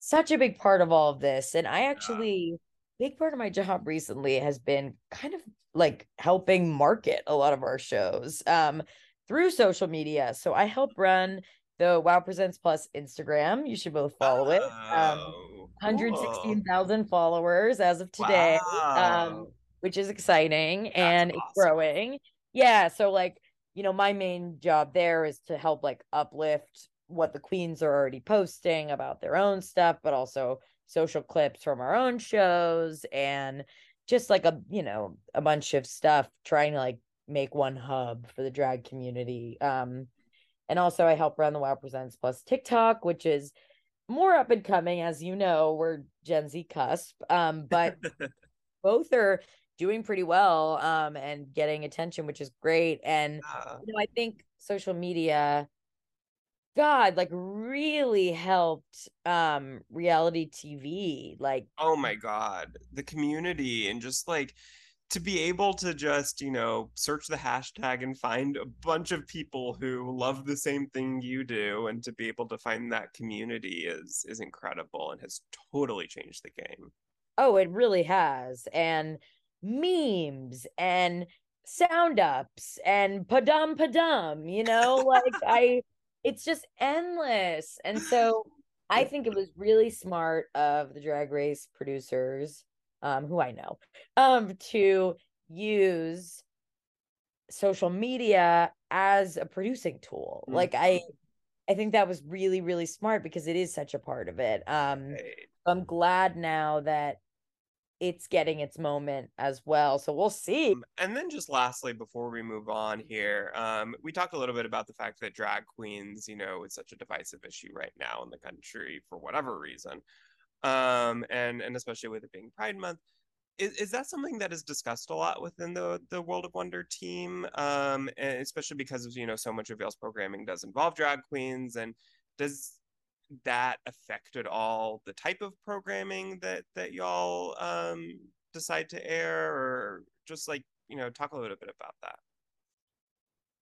such a big part of all of this. And I actually, big part of my job recently has been kind of like helping market a lot of our shows um, through social media. So I help run the Wow Presents Plus Instagram. You should both follow it. Um, Oh, 116,000 followers as of today, um, which is exciting and it's growing. Yeah. So, like, you know, my main job there is to help like uplift what the queens are already posting about their own stuff, but also social clips from our own shows and just like a, you know, a bunch of stuff trying to like make one hub for the drag community. Um, and also I help run the Wow Presents Plus TikTok, which is more up and coming, as you know, we're Gen Z cusp. Um, but [LAUGHS] both are doing pretty well um and getting attention, which is great. And you know, I think social media, God, like really helped um reality TV. Like, Oh my God. The community and just like to be able to just, you know, search the hashtag and find a bunch of people who love the same thing you do and to be able to find that community is is incredible and has totally changed the game. oh, it really has. And memes and sound ups and padum padum, you know, like [LAUGHS] I it's just endless. And [SIGHS] so I think it was really smart of the drag race producers, um, who I know, um, to use social media as a producing tool. Like I I think that was really, really smart because it is such a part of it. Um, Right. I'm glad now that it's getting its moment as well. So we'll see. Um, and then just lastly, before we move on here, um, we talked a little bit about the fact that drag queens, you know, is such a divisive issue right now in the country for whatever reason. Um, and and especially with it being Pride Month. Is, is that something that is discussed a lot within the the World of Wonder team? Um, especially because you know so much of y'all's programming does involve drag queens, and does that affect at all the type of programming that that y'all um decide to air or just like you know talk a little bit about that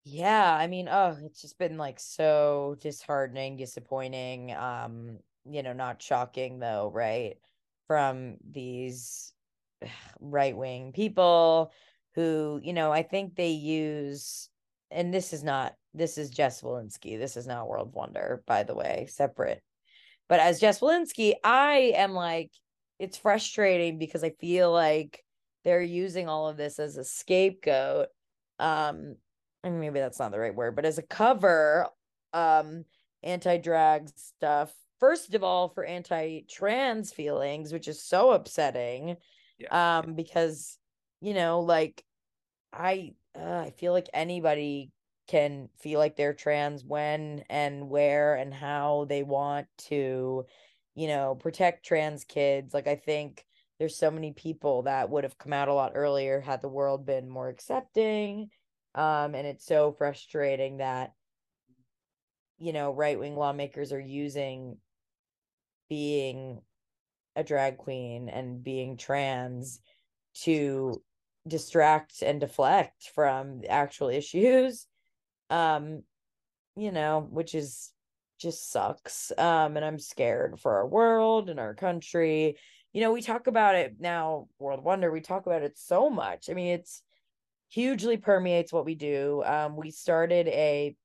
Yeah, I mean, oh, it's just been like so disheartening, disappointing. Um, you know, not shocking though, right? From these [SIGHS] right-wing people who, you know, I think they use, and this is not, this is Jess Wolinsky. This is not World Wonder, by the way, separate. But as Jess Wolinsky, I am like, it's frustrating because I feel like they're using all of this as a scapegoat. Um, and maybe that's not the right word, but as a cover, um, anti-drag stuff. First of all, for anti-trans feelings, which is so upsetting. yeah Um, because you know, like I uh, I feel like anybody can feel like they're trans when and where and how they want to, you know, protect trans kids. Like I think there's so many people that would have come out a lot earlier had the world been more accepting. Um, and it's so frustrating that, you know, right-wing lawmakers are using being a drag queen and being trans to distract and deflect from actual issues um you know which is just sucks um and i'm scared for our world and our country. You know we talk about it now world wonder we talk about it so much. I mean it's hugely permeates what we do. Um we started a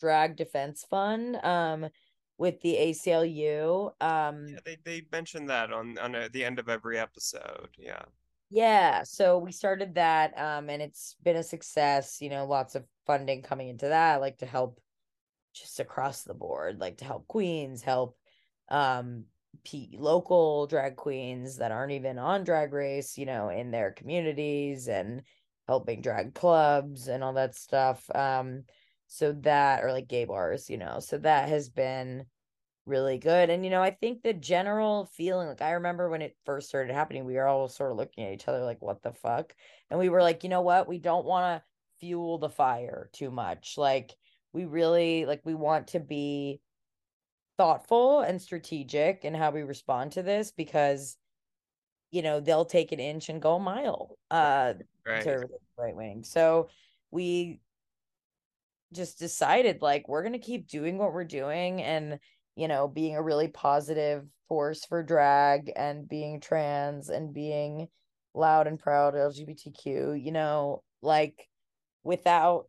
drag defense fund um with the ACLU um yeah they, they mentioned that on on uh the end of every episode yeah Yeah, so we started that um and it's been a success, you know, lots of funding coming into that like to help just across the board, like to help queens, help um P- local drag queens that aren't even on drag race, you know, in their communities and helping drag clubs and all that stuff. Um so that or like gay bars, you know. So that has been really good. And you know, I think the general feeling, like I remember when it first started happening, we were all sort of looking at each other like, what the fuck? And we were like, you know what? We don't want to fuel the fire too much. Like we really like we want to be thoughtful and strategic in how we respond to this because you know they'll take an inch and go a mile uh right right wing so we just decided like we're going to keep doing what we're doing and you know being a really positive force for drag and being trans and being loud and proud lgbtq you know like without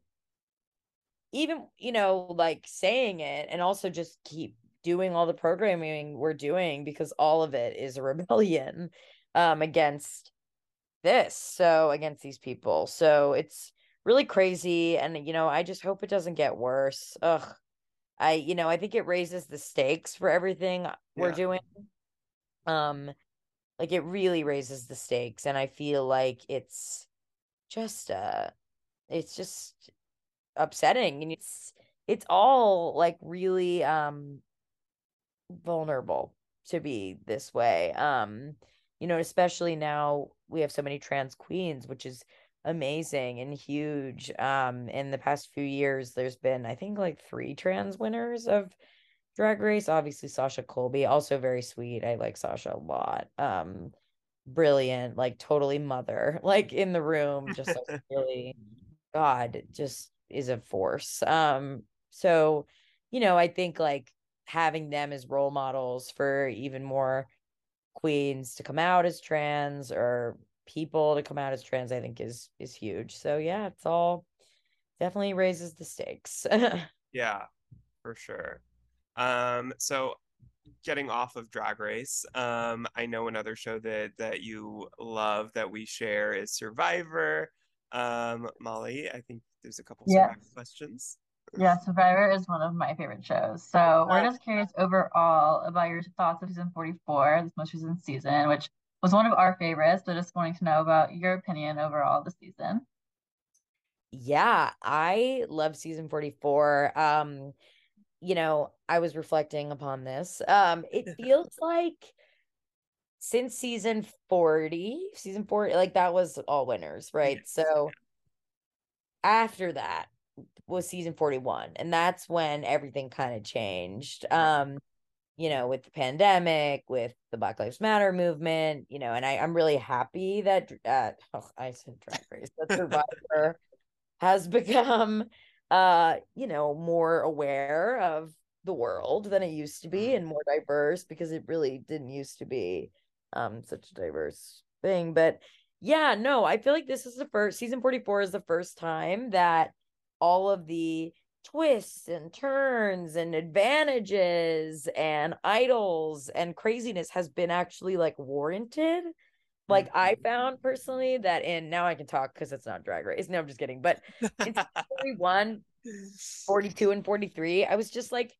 even you know like saying it and also just keep doing all the programming we're doing because all of it is a [LAUGHS] rebellion um against this so against these people. So it's really crazy and you know i just hope it doesn't get worse. Ugh i you know i think it raises the stakes for everything we're doing. Um like it really raises the stakes and i feel like it's just uh it's just upsetting and it's it's all like really um vulnerable to be this way. Um you know especially now we have so many trans queens which is amazing and huge um in the past few years there's been i think like three trans winners of drag race obviously sasha colby also very sweet i like sasha a lot um brilliant like totally mother [LAUGHS] like in the room just like [LAUGHS] really god just is a force um so you know i think like having them as role models for even more queens to come out as trans or people to come out as trans i think is is huge so yeah it's all definitely raises the stakes [LAUGHS] Yeah, for sure. Um, so getting off of Drag Race, um, I know another show that that you love that we share is Survivor. Um, Molly, I think there's a couple Yes. Questions. Yeah, Survivor is one of my favorite shows. So we're Oh. just curious overall about your thoughts of season 44, this most recent season, which was one of our favorites. So just wanting to know about your opinion overall the season. yeah i love season 44 um you know i was reflecting upon this um it [LAUGHS] feels like since season 40 season 40 like that was all winners right so after that was season 41 and that's when everything kind of changed um you know with the pandemic with the black lives matter movement you know and I, i'm really happy that uh [LAUGHS] oh, i said drag race that [LAUGHS] survivor has [LAUGHS] become uh you know more aware of the world than it used to be and more diverse because it really didn't used to be um such a diverse thing but yeah no i feel like this is the first season 44 is the first time that all of the twists and turns and advantages and idols and craziness has been actually like warranted. Like i found personally that in now i can talk because it's not drag race. No i'm just kidding. But in 41 42 and 43 i was just like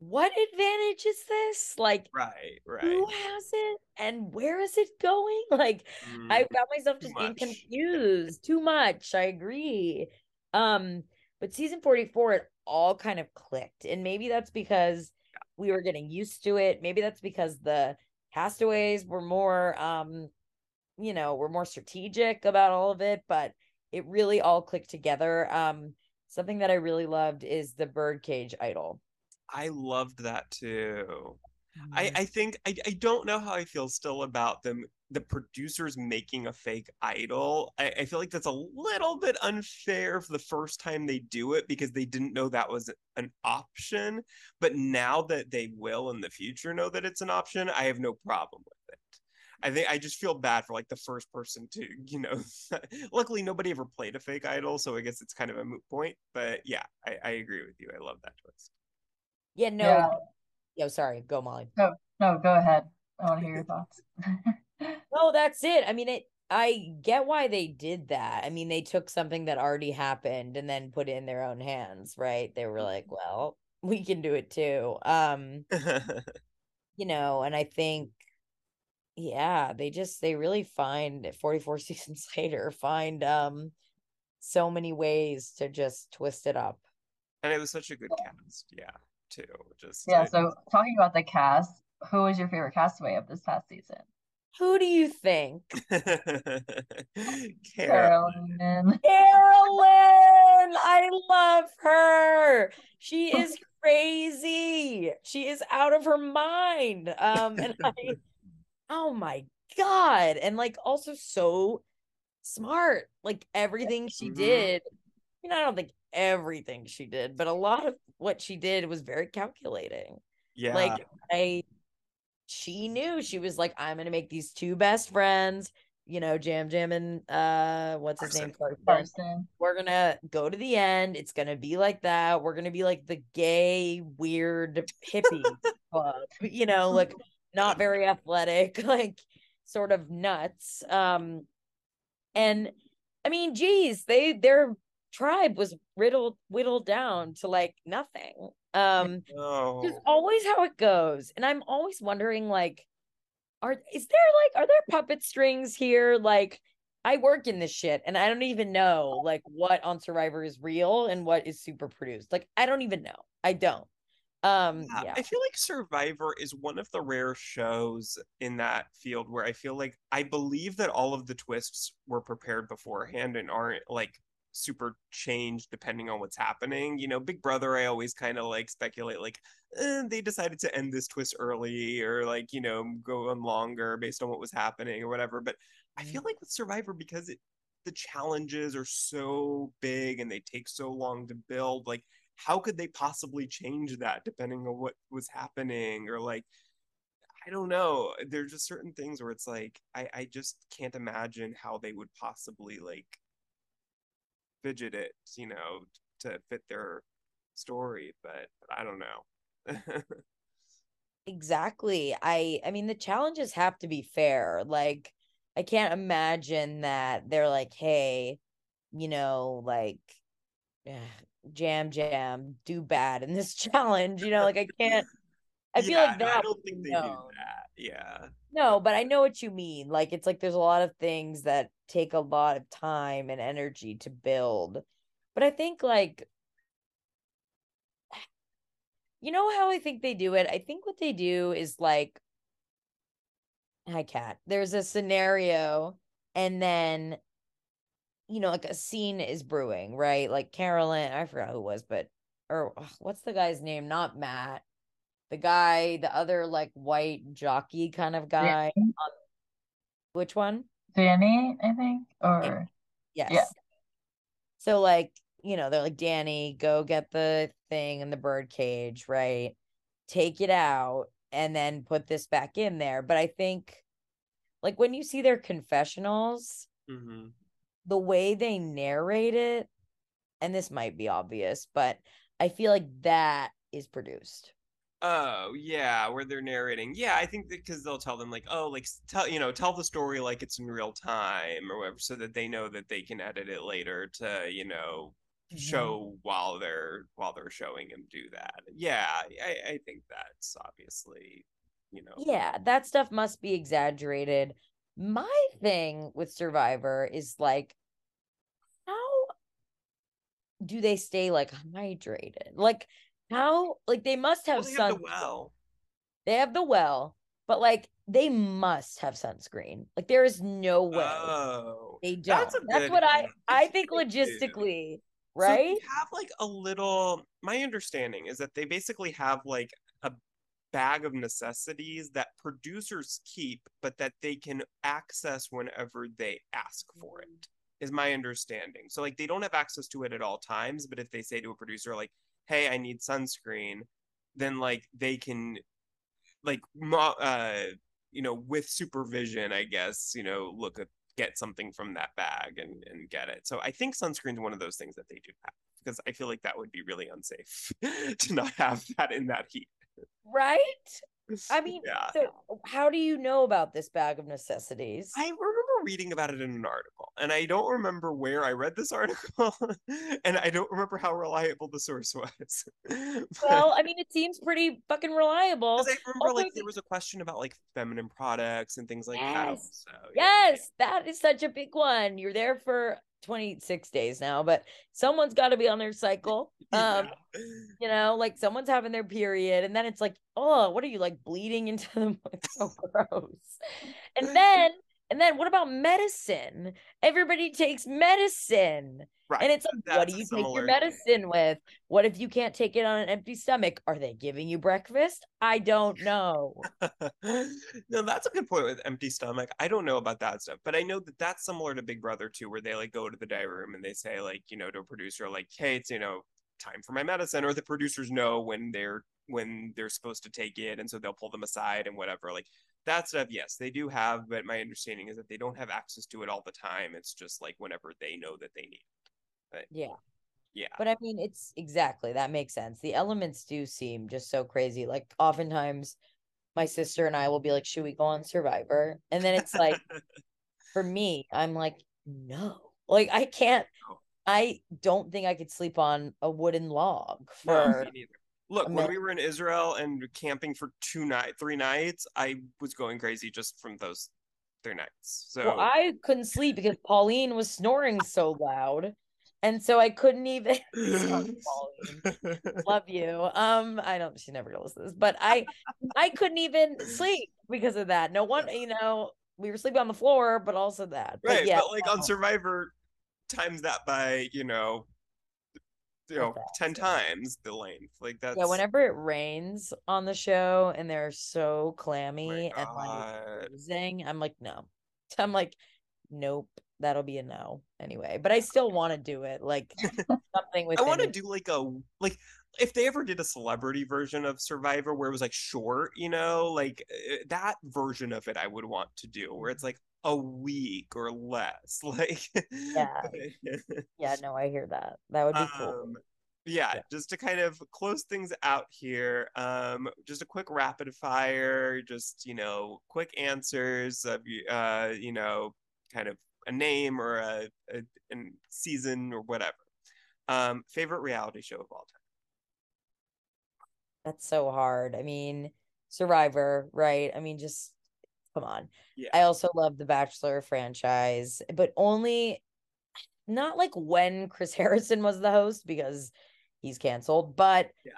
what advantage is this? Like Right, right. who has it? And where is it going? [LAUGHS] Like I Mm, found myself just being confused too much. I agree. Um, but season 44, it all kind of clicked. And maybe that's because we were getting used to it. Maybe that's because the castaways were more um, you know, were more strategic about all of it, but it really all clicked together. Um, something that I really loved is the birdcage idol. I loved that too. Mm-hmm. I, I think I, I don't know how I feel still about them the producers making a fake idol. I, I feel like that's a little bit unfair for the first time they do it because they didn't know that was an option. But now that they will in the future know that it's an option, I have no problem with it. I think I just feel bad for like the first person to, [LAUGHS] you know. [LAUGHS] luckily, nobody ever played a fake idol, so I guess it's kind of a moot point. But yeah, I, I agree with you. I love that twist. Yeah, no. Yeah. Yo, sorry, go Molly. No, go ahead. I want to hear your thoughts. [LAUGHS] No, that's it. I mean, it. I get why they did that. I mean, they took something that already happened and then put it in their own hands, right? They were like, "Well, [LAUGHS] we can do it too." Um, [LAUGHS] you know, and I think, yeah, they just they really find 44 [LAUGHS] seasons later find um so many ways to just twist it up. and it was such a good cast, yeah, too. Just Yeah, I- so talking about the cast, who was your favorite castaway of this past season? Who do you think? [LAUGHS] Carolyn. Carolyn! I love her. She is crazy. She is out of her mind. Um, and I, [LAUGHS] oh my God. And like also so smart. Like everything she Mhm. did. You know, I don't think everything she did, but a lot of what she did was very calculating. Yeah. Like I she knew she was like, I'm gonna make these two best friends, you know, Jam Jam and uh what's his name? Carson. Carson. We're gonna go to the end. It's gonna be like that. We're gonna be like the gay, weird hippie [LAUGHS] club, you know, like not very athletic, [LAUGHS] like sort of nuts. Um and I mean, geez, they their tribe was riddled whittled down to like nothing. Um [LAUGHS] no. just always how it goes. And I'm always wondering, like, are is there like are there puppet strings here? Like, I work in this shit and I don't even know like what on Survivor is real and what is super produced. Like, I don't even know. I don't. Um, Yeah, yeah. I feel like Survivor is one of the rare shows in that field where I feel like I believe that all of the twists were prepared beforehand and aren't like super change depending on what's happening. You know, Big Brother, I always kind of like speculate like eh, they decided to end this twist early or like, you know, go on longer based on what was happening or whatever. But I feel like with Survivor, because it the challenges are so big and they take so long to build, like how could they possibly change that depending on what was happening or like i don't know there's just certain things where it's like i i just can't imagine how they would possibly like fidget it you know to fit their story but, but i don't know [LAUGHS] Exactly. I I mean the challenges have to be fair. Like I can't imagine that they're like, "Hey, you know, like eh, jam jam do bad in this [LAUGHS] challenge." You know, like I can't I feel Yeah, like that i don't think they do that yeah No, but I know what you mean. Like it's like there's a lot of things that take a lot of time and energy to build. But I think like you know how I think they do it? I think what they do is like hi cat. There's a scenario and then you know like a scene is brewing, right? Like Carolyn, I forgot who was, but or ugh, what's the guy's name? Not Matt. The guy, the other like white jockey kind of guy. Danny, Which one? Danny, I think, or Yes. So like, you know, they're like, Danny, go get the thing in the bird cage, right? Take it out and then put this back in there. But I think like when you see their confessionals, hmm the way they narrate it, and this might be obvious, but I feel like that is produced. Oh yeah, where they're narrating. Yeah, I think that because they'll tell them like, oh, like tell you know, tell the story like it's in real time or whatever, so that they know that they can edit it later to you know Mhm. show while they're while they're showing him do that. Yeah, I, I think that's obviously you know. Yeah, that stuff must be exaggerated. My thing with Survivor is like, how do they stay like hydrated? Like, how, like, they must have Well, they have sun. the well. They have the well, but like, they must have sunscreen. Like, there is no way Oh, they don't. that's That's, what I. I think logistically, So right? they have like a little. My understanding is that they basically have like a bag of necessities that producers keep, but that they can access whenever they ask for it. Mm. Is my understanding. So like they don't have access to it at all times, but if they say to a producer like, "Hey, I need sunscreen," then like they can like uh you know with supervision, I guess, you know, look at get something from that bag and and get it. So I think sunscreen's one of those things that they do have because I feel like that would be really unsafe [LAUGHS] to not have that in that heat. Right? I mean, yeah. so how do you know about this bag of necessities? I remember reading about it in an article, and I don't remember where I read this [LAUGHS] article, and I don't remember how reliable the source was. [LAUGHS] Well, I mean, it seems pretty fucking reliable. I remember, Also, like, there was a question about like feminine products and things like that. So yeah. Yes, that is such a big one. You're there for 26 days now, but someone's got to be on their cycle. [LAUGHS] Um, Yeah. you know, like someone's having their period, and then it's like, oh, what are you like bleeding into them? It's so gross. And then, and then what about medicine? Everybody takes medicine. Right. And it's like, what do you take your medicine with? What if you can't take it on an empty stomach? Are they giving you breakfast? I don't know. [LAUGHS] no, that's a good point with empty stomach. I don't know about that stuff, but I know that that's similar to Big Brother too, where they like go to the diary room and they say like, you know, to a producer like, "Hey, it's you know, time for my medicine," or the producers know when they're when they're supposed to take it, and so they'll pull them aside and whatever. Like that stuff, yes, they do have, but my understanding is that they don't have access to it all the time. It's just like whenever they know that they need. But Yeah. yeah, But I mean, it's exactly that makes sense. The elements do seem just so crazy. Like, oftentimes, my sister and I will be like, Should we go on Survivor? And then it's like, [LAUGHS] for me, I'm like, No, like, I can't, No. I don't think I could sleep on a wooden log No, for, me. Look, when we were in Israel and camping for two night, three nights, I was going crazy just from those three nights. So well, I couldn't sleep because Pauline was snoring so loud. And so I couldn't even, [LAUGHS] [LAUGHS] love you. Um, I don't. She never gonna listen to this, but I, I couldn't even sleep because of that. No one, you know, we were sleeping on the floor, but also that. But right, yeah, but like on. Survivor, times that by you know, you know, ten times the length. Like that's yeah. Whenever it rains on the show and they're so oh clammy my and like freezing, I'm like, no. I'm like, nope. That'll be a no anyway. But I still want to do it. Like [LAUGHS] something with. I want to do like a like if they ever did a celebrity version of Survivor where it was like short, you know, like uh, that version of it I would want to do where it's like a week or less. [LAUGHS] Like Yeah. [LAUGHS] Yeah. No, I hear that. That would be cool. um yeah, Yeah. just to kind of close things out here um just a quick rapid fire just you know quick answers of you uh you know kind of a name or a, a, a season or whatever um favorite reality show of all time That's so hard. I mean, Survivor, right? I mean, just come on. Yeah. I also love the Bachelor franchise, but only not like when Chris [LAUGHS] Harrison was the host because he's canceled, but Yeah.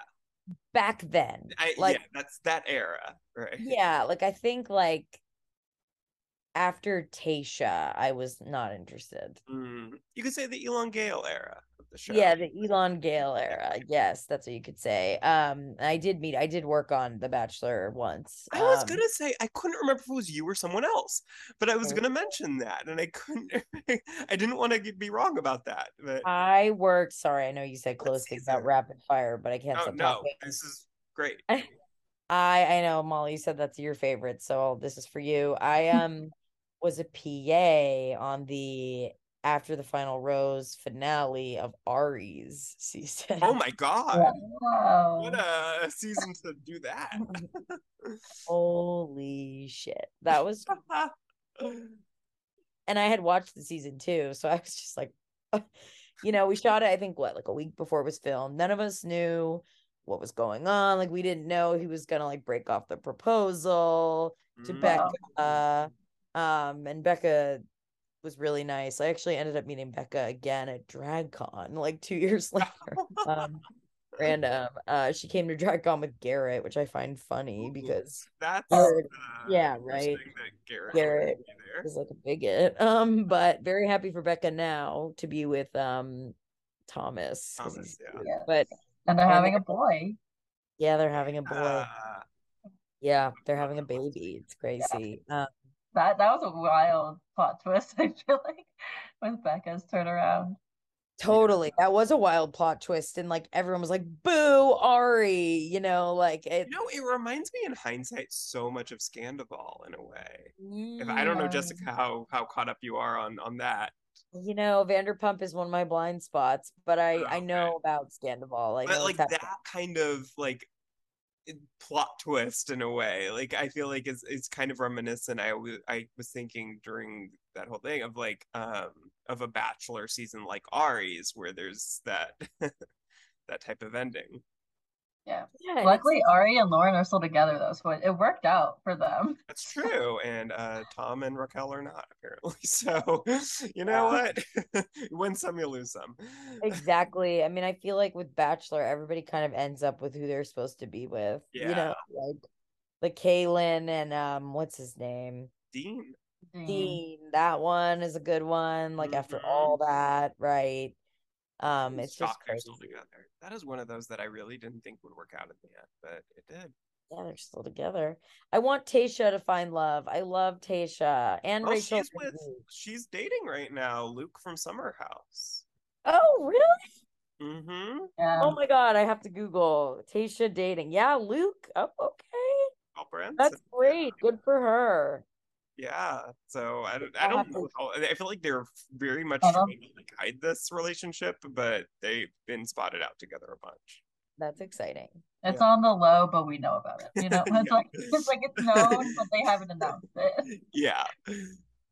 back then. I, like yeah that's that era right yeah, like I think like after Tayshia, I was not interested. Mm, you could say the Elon Gale era of the show Yeah, the Elon Gale [LAUGHS] era. Yes, that's what you could say. Um, I did meet, I did work on The Bachelor once. I was Um, gonna say I couldn't remember if it was you or someone else, but I was gonna mention that, and I couldn't. [LAUGHS] I didn't want to be wrong about that. But I worked. Sorry, I know you said close things about rapid fire, but I can't oh stop no, talking. this is great. [LAUGHS] I I know Molly you said that's your favorite, so this is for you. I um was a PA on the after the final rose finale of Ari's season. Oh my [LAUGHS] god, Wow. what a season to do that! [LAUGHS] Holy shit. That was [LAUGHS] and I had watched the season too, so I was just like you know, we shot it I think what like a week before it was filmed. None of us knew what was going on. Like we didn't know he was gonna like break off the proposal to Mm. Becca. Um, and Becca was really nice. I actually ended up meeting Becca again at DragCon like two years [LAUGHS] later. um, random. Uh, she came to DragCon with Garrett, which I find funny Ooh. because That's Or- uh, yeah, right. that Garrett, Garrett would there. is like a bigot. Um, but very happy for Becca now to be with um Thomas. 'cause Thomas, he's yeah. But And they're And having a boy. yeah, they're having a boy. Uh, Yeah, they're having a baby. It's crazy. Um, That that was a wild plot twist, [LAUGHS] I feel like, with Becca's turnaround. Totally. That was a wild plot twist. And like everyone was like, boo, Ari, you know, like it. you know, it reminds me in hindsight so much of Scandoval in a way. If I don't know, Jessica, how how caught up you are on on that. You know, Vanderpump is one of my blind spots, but I Oh, I know about Scandoval. I but know like it's that kind of like it- plot twist in a way like i feel like it's, it's kind of reminiscent i was i was thinking during that whole thing of like um of a bachelor season like ari's where there's that [LAUGHS] that type of ending Yeah. Yeah, Luckily, Ari and Lauren are still together though, so it, it worked out for them. [LAUGHS] that's true and uh tom and raquel are not apparently [LAUGHS] so you know what you [LAUGHS] win some you lose some exactly. I mean, I feel like with Bachelor, everybody kind of ends up with who they're supposed to be with. Yeah. You know, like like Caelynn and um, what's his name? dean Dean. Dean. That one is a good one. Like after Mhm. all that, right? Um, it's just crazy. still together. That is one of those that I really didn't think would work out in the end, but it did. Yeah, they're still together. I want Tayshia to find love. I love Tayshia and Well, Rachel. she's with she's dating right now, Luke from Summer House. Oh, really? Mm-hmm. Yeah. Oh my God, I have to Google Tayshia dating. Yeah, Luke. Oh, okay. Gulbranson. That's great. Good for her. Yeah. So I don't, I don't know. How, I feel like they're very much Uh-huh. trying to like, hide this relationship, but they've been spotted out together a bunch. That's exciting. It's Yeah. on the low, but we know about it. You know, [LAUGHS] it's Yeah. like it's like it's known, but they haven't announced it. [LAUGHS] Yeah.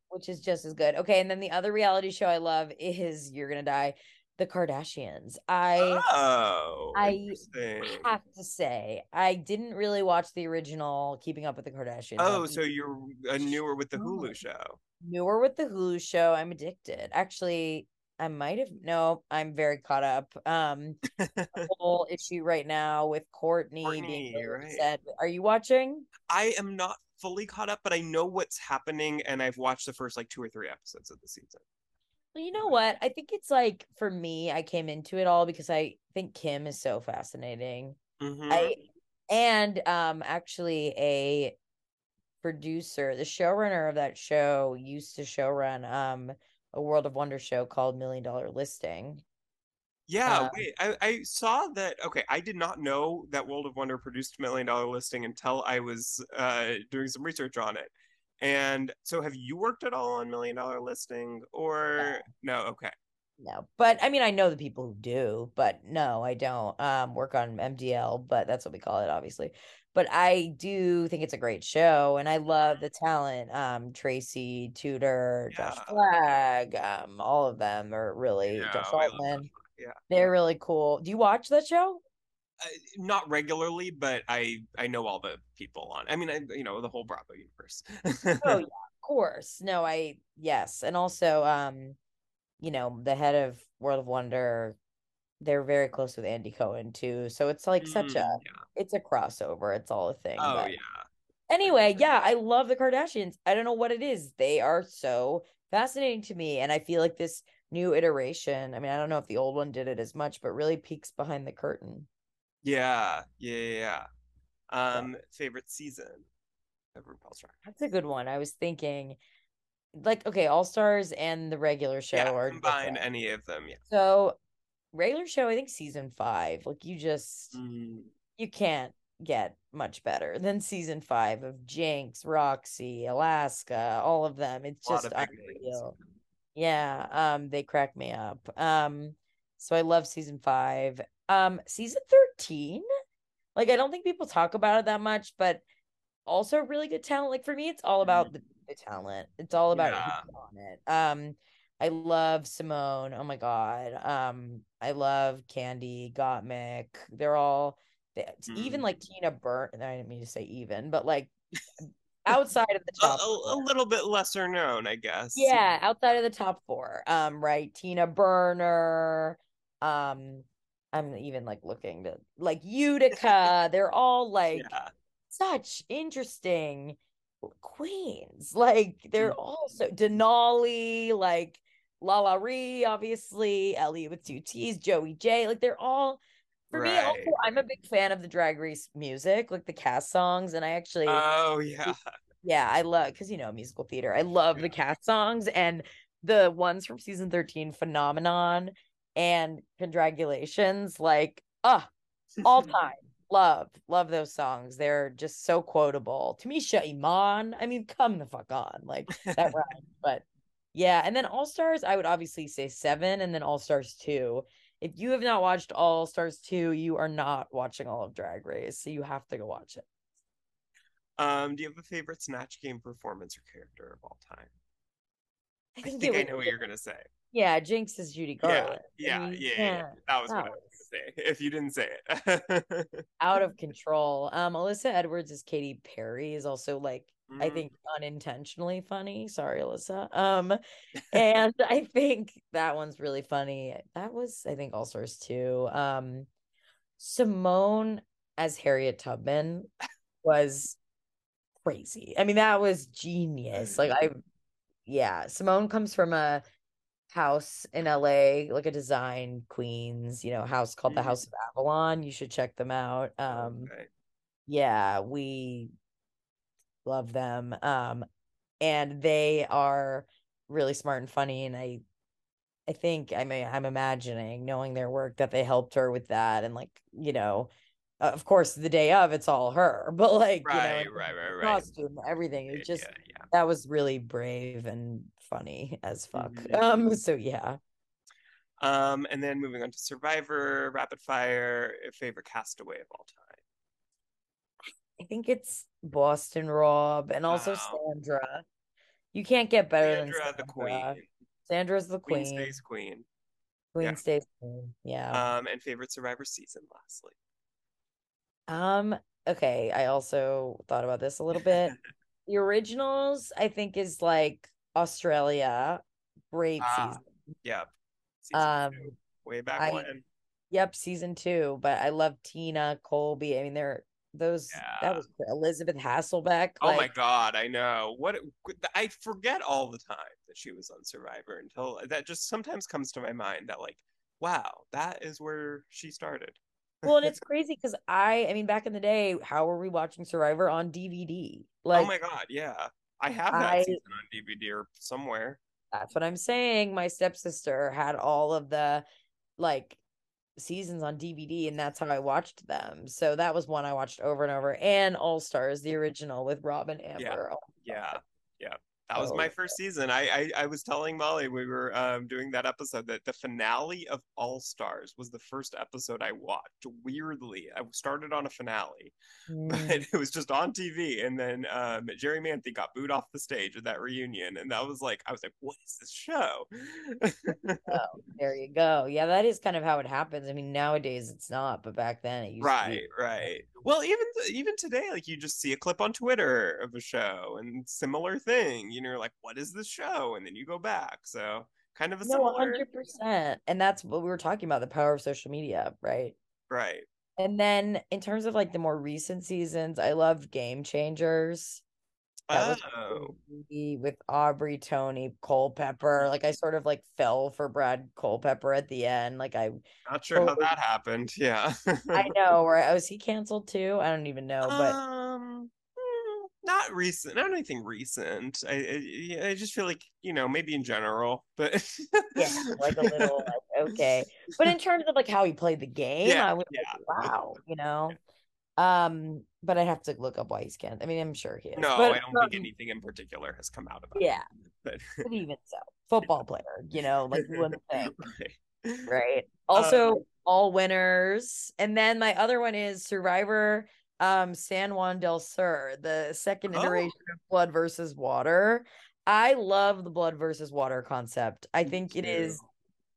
which is just as good. Okay, and then the other reality show I love is You're Gonna Die, The Kardashians. I Oh, I have to say, I didn't really watch the original Keeping Up with the Kardashians. Oh, so you're newer with the. Hulu show. newer with the Hulu show. I'm addicted. Actually, I might have no, I'm very caught up. Um [LAUGHS] whole issue right now with Kourtney, Kourtney, being really right. upset. Are you watching? I am not fully caught up, but I know what's happening, and I've watched the first like two or three episodes of the season. Well, you know what? I think it's like for me, I came into it all because I think Kim is so fascinating. Mhm. I and um actually a producer, the showrunner of that show used to showrun um a World of Wonder show called Million Dollar Listing. Yeah, Um, wait, I, I saw that. Okay, I did not know that World of Wonder produced Million Dollar Listing until I was uh, doing some research on it. And so, have you worked at all on Million Dollar Listing or no? Okay. No, but I mean I know the people who do, but no, I don't um work on MDL, but that's what we call it, obviously. But I do think it's a great show, and I love the talent. Um, Tracy Tutor, Josh Yeah. Flagg, um, all of them are really Yeah, Josh Altman. Yeah. They're really cool. Do you watch that show? Uh, not regularly, but I I know all the people on. I mean, I you know the whole Bravo universe. Oh [LAUGHS] yeah, of course. No, I yes, and also um, you know, the head of World of Wonder, they're very close with Andy Cohen too. So it's like such a Mm, yeah. it's a crossover. It's all a thing. Oh but yeah. anyway, yeah, I love the Kardashians. I don't know what it is. They are so fascinating to me. And I feel like this new iteration, I mean, I don't know if the old one did it as much, but really peeks behind the curtain. Yeah, yeah, yeah. yeah. Um, favorite season of RuPaul's Drag That's a good one. I was thinking, like, okay, All Stars and the regular show Yeah, are combine different. any of them. Yeah. So regular show, I think season five. Like you just Mm, you can't get much better than season five of Jinkx, Roxy, Alaska, all of them. It's just of big names. unreal. Yeah, um, they crack me up. Um, so I love season five. Um, season 13, like I don't think people talk about it that much, but also really good talent. Like for me, it's all about the, the talent. It's all about Yeah. on it. Um, I love Simone. Oh my God. Um, I love Kandy, Gottmik. They're all they, even Mm. like Tina Burn. I didn't mean to say even, but like outside of the [LAUGHS] top. a, a four. little bit lesser known, I guess. Yeah, outside of the top four. Um, right. Tina Burner. Um, I'm even like looking to like [LAUGHS] Utica. They're all like Yeah. such interesting queens. Like they're all so mm-hmm. Denali, like LaLa Ri, obviously, Elliott with two T's, Joey Jay Like they're all for me, also, I'm a big fan of the drag race music, like the cast songs, and I actually Oh yeah. [LAUGHS] yeah, I love because you know musical theater. I love the cast songs and the ones from season 13, Phenomenon and Congratulations. Like, ah, [LAUGHS] all time. Love, love those songs. They're just so quotable. Tamisha Iman. I mean, come the fuck on. Like that [LAUGHS] rhymes. But yeah, and then All Stars, I would obviously say seven, and then All Stars two. If you have not watched All Stars 2, you are not watching all of Drag Race. So you have to go watch it. Um, do you have a favorite Snatch Game performance or character of all time? I it think I know what you're gonna say. Yeah, Jinkx is Judy Yeah, Garland. I yeah, mean, yeah, yeah, yeah. That was what I was gonna say. If you didn't say it. [LAUGHS] out of control. Um, Alyssa Edwards is Katy Perry is also like I Mm, think unintentionally funny. Sorry, Alyssa. Um, and [LAUGHS] I think that one's really funny. That was I think All Stars too. Um, Simone as Harriet Tubman was crazy. I mean, that was genius. Like I, yeah, Simone comes from a house in LA, like a design queens, you know, house called the Mm. House of Avalon. You should check them out. Um Okay. yeah, we love them. Um and they are really smart and funny and I I think I mean I'm imagining knowing their work that they helped her with that and like, you know, uh, of course the day of it's all her, [LAUGHS] but like, you know, Right, right, right, right. costume, everything. It just yeah, yeah. that was really brave and funny as fuck. Mhm. Um so yeah. Um, and then moving on to Survivor, Rapid Fire, favorite castaway of all time. I think it's Boston Rob and also Wow. Sandra. You can't get better than Sandra, the queen. Sandra's the Queen queen. stays queen. Queen yeah. stays queen. Yeah. Um, and favorite Survivor season, lastly. Um, okay, I also thought about this a little bit. [LAUGHS] The originals, I think, is like Australia. Great Ah, season. Yep. Season Um, two, way back I- when. Yep, season two. But I love Tina, Colby. I mean, they're those Yeah. that was. Elisabeth Hasselbeck. Oh my God, I know. What I forget all the time that she was on Survivor until that just sometimes comes to my mind that like, wow, that is where she started. well, and it's [LAUGHS] crazy because I, I mean, back in the day, how were we watching Survivor on DVD? Like, oh my God, yeah. I have that I- season on DVD or somewhere. That's what I'm saying. My stepsister had all of the like seasons on DVD, and that's how I watched them. So that was one I watched over and over. And All Stars, the original with Rob and Amber. Oh, Yeah, yeah. That was my Oh, first season. I, I I was telling Molly we were um doing that episode that the finale of All Stars was the first episode I watched. Weirdly, I started on a finale, [LAUGHS] mm, but it was just on TV, and then um Jerri Manthey got booed off the stage at that reunion, and that was like I was like, what is this show? Oh, there you go. Yeah, that is kind of how it happens. I mean, nowadays it's not, but back then it used to right, be. right. Well, even even today, like you just see a clip on Twitter of a show and similar thing. You know, you're like, what is this show? And then you go back. So kind of a No, similar, 100%. And that's what we were talking about the power of social media, right? right? And then in terms of like the more recent seasons, I loved Game Changers. That Oh, with Aubrey, Tony, Culpepper. Like I sort of like fell for Brad Culpepper at the end. Like I, not sure how that happened. Yeah. I [LAUGHS] know. Or was he canceled too? I don't even know. But um, not recent. Not anything recent. I, I I just feel like you know maybe in general, but yeah, like a little [LAUGHS] like okay. But in terms of like how he played the game, Yeah, I was yeah. like, wow, you know. Um, but I'd have to look up why he's canceled. I mean, I'm sure he is. no, but, I don't think um, anything in particular has come out about. Yeah, it, but but even so, [LAUGHS] football player, you know, like you wouldn't right. right also Um, all winners and then my other one is survivor um san juan del sur the second Oh. iteration of blood versus water i love the blood versus water concept i Me think it too. is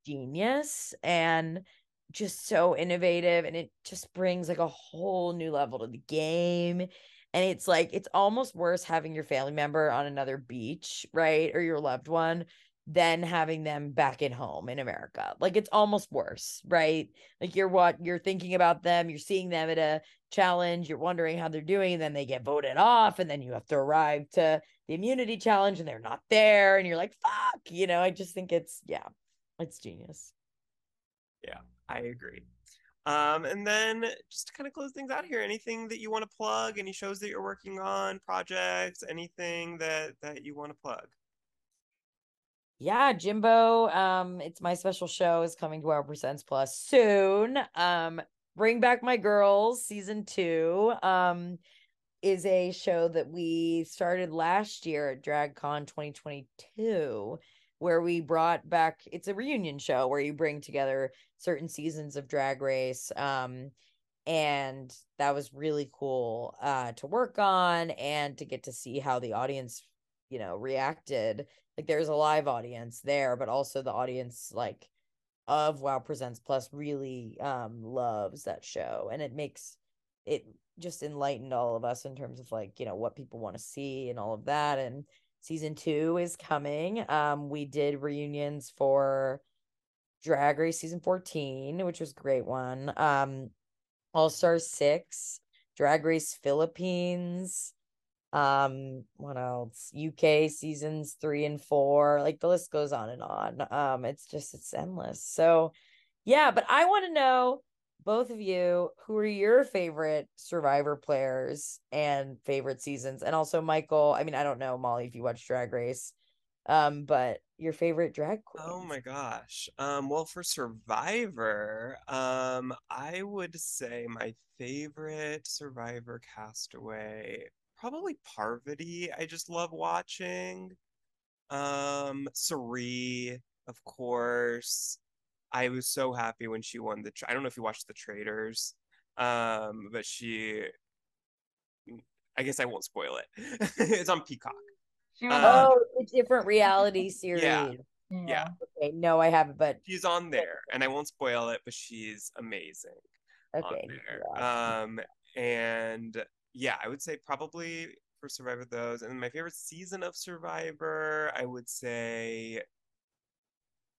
genius and just so innovative and it just brings like a whole new level to the game and it's like it's almost worse having your family member on another beach right or your loved one than having them back at home in America. Like it's almost worse, right? Like you're what you're thinking about them, you're seeing them at a challenge, you're wondering how they're doing, and then they get voted off, and then you have to arrive to the immunity challenge and they're not there, and you're like, fuck, you know, I just think it's yeah, it's genius. Yeah, I agree. Um, and then just to kind of close things out here, anything that you want to plug, any shows that you're working on, projects, anything that that you want to plug? Yeah, Jimbo. Um, it's my special show is coming to WOW Presents Plus soon. Um, Bring Back My Girls season two. Um, is a show that we started last year at DragCon 2022, where we brought back. It's a reunion show where you bring together certain seasons of Drag Race. Um, and that was really cool uh to work on and to get to see how the audience you know reacted like there's a live audience there but also the audience like of wow presents plus really um loves that show and it makes it just enlightened all of us in terms of like you know what people want to see and all of that and season two is coming. Um we did reunions for drag race season 14 which was a great one. Um all star 6 drag race philippines Um, what else? UK seasons three and four, like the list goes on and on. Um, it's just it's endless. So yeah, but I want to know both of you who are your favorite survivor players and favorite seasons and also michael i mean i don't know molly if you watch drag race um but your favorite drag queen Oh my gosh. Um, well, for Survivor, um, I would say my favorite Survivor castaway, probably Parvati. I just love watching. Um, Cirie, of course. I was so happy when she won the. Tra- I don't know if you watched The Traitors, um, but she. I guess I won't spoil it. [LAUGHS] It's on Peacock. She was Uh, oh the different reality [LAUGHS] series Yeah. yeah. yeah. okay no i haven't but She's on there, and I won't spoil it, but she's amazing. on okay there. yeah. Um, and yeah, I would say probably for Survivor those. And my favorite season of Survivor, I would say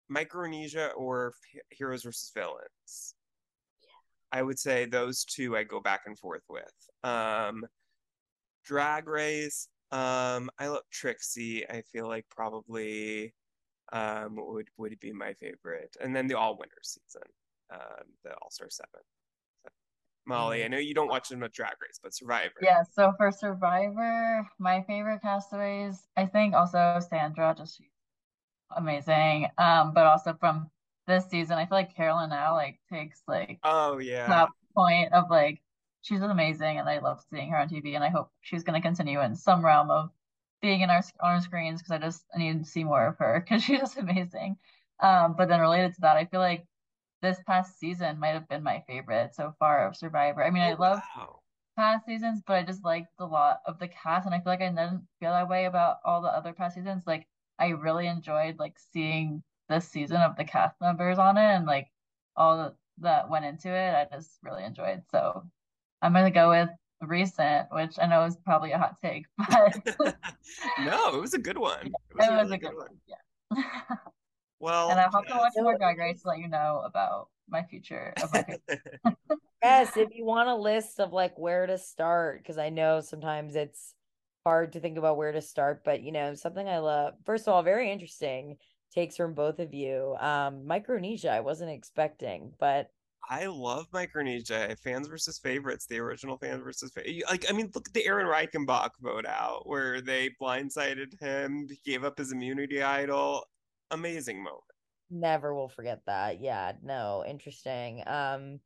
Micronesia or Heroes versus Villains. I would say those two I go back and forth with. Um, Drag Race, um, I love Trixie. I feel like probably um would would be my favorite. And then the All Winners season, um, the All Star Seven. Molly, I know you don't watch them at Drag Race, but Survivor. Yeah, so for Survivor, my favorite castaways, I think also Sandra, just she's amazing. Um, but also from this season, I feel like Carolyn now like takes like Oh yeah. that point of like she's amazing and I love seeing her on TV and I hope she's gonna continue in some realm of being in our on our screens because I just I need to see more of her because [LAUGHS] she's just amazing. Um, but then related to that, I feel like this past season might have been my favorite so far of Survivor. I mean, I Oh, love wow. past seasons, but I just liked a lot of the cast, and I feel like I didn't feel that way about all the other past seasons. Like, I really enjoyed like seeing this season of the cast members on it, and like all that went into it. I just really enjoyed. So I'm gonna go with recent, which I know is probably a hot take, [LAUGHS] but [LAUGHS] no, it was a good one. It it was a was really a good one. Yeah. [LAUGHS] Well, and I hope to watch Yeah. more Drag Race to let you know about my future of my favorite. [LAUGHS] yes if you want a list of like where to start because i know sometimes it's hard to think about where to start but you know something i love first of all very interesting takes from both of you um micronesia i wasn't expecting but I love Micronesia. Fans versus favorites, the original fans versus fa- like. I mean, look at the Erik Reichenbach vote out where they blindsided him, he gave up his immunity idol. Amazing moment. never will forget that. Yeah no interesting. Um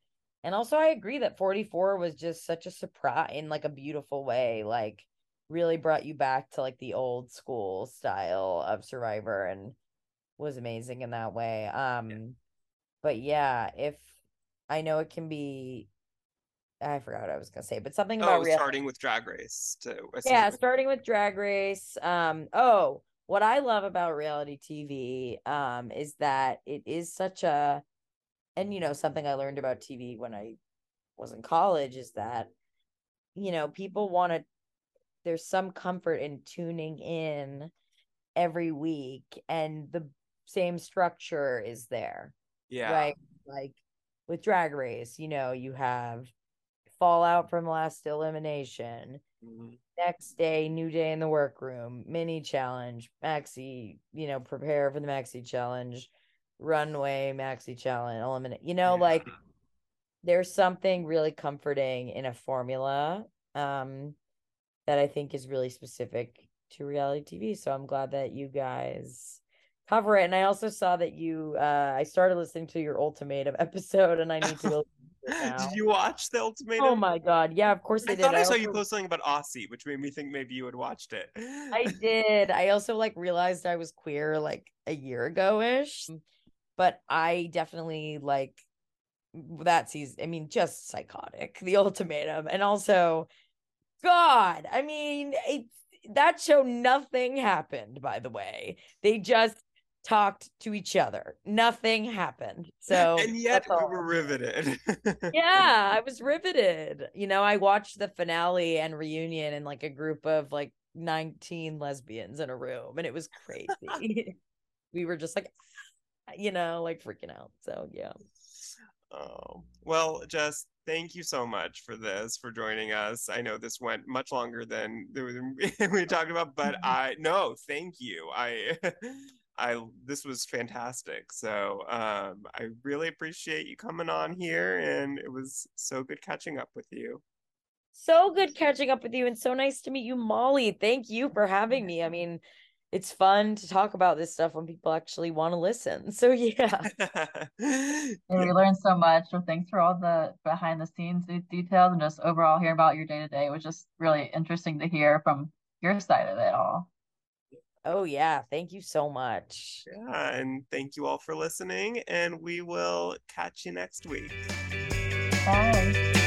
and also i agree that 44 was just such a surprise in like a beautiful way like really brought you back to like the old school style of survivor and was amazing in that way. Um but yeah if i know it can be i forgot what i was gonna say but something about Oh, real starting with Drag Race to yeah starting with drag race um oh what i love about reality tv um is that it is such a and you know something i learned about tv when i was in college is that you know people want to there's some comfort in tuning in every week and the same structure is there Yeah. right like with drag race you know you have fallout from last elimination Mhm. next day new day in the workroom mini challenge maxi you know prepare for the maxi challenge runway maxi challenge eliminate you know like there's something really comforting in a formula um that i think is really specific to reality tv so i'm glad that you guys cover it and i also saw that you uh i started listening to your ultimatum [LAUGHS] episode and i need to. Did you watch the ultimatum? oh my god yeah of course i, I did thought I saw also- you post something about Aussie, which made me think maybe you had watched it. I did. I also like realized I was queer like a year ago ish, but I definitely like that season. I mean, just psychotic, the ultimatum, and also, God, I mean, it that show nothing happened. By the way, they just talked to each other. Nothing happened. So [LAUGHS] and yet we were riveted. [LAUGHS] yeah, I was riveted. You know, I watched the finale and reunion in like a group of like 19 lesbians in a room and it was crazy. [LAUGHS] we were just like, [SIGHS] you know, like freaking out. So, yeah. Oh, well, Jess, thank you so much for this, for joining us. I know this went much longer than we talked about, but. I no, thank you. I I this was fantastic. So um, I really appreciate you coming on here, and it was so good catching up with you. So good catching up with you, and so nice to meet you, Molly. Thank you for having me. I mean, it's fun to talk about this stuff when people actually want to listen. So yeah. [LAUGHS] and we learned so much. So thanks for all the behind the scenes details and just overall hearing about your day to day. It was just really interesting to hear from your side of it all. Oh yeah, thank you so much. Yeah, and thank you all for listening and we will catch you next week. Bye.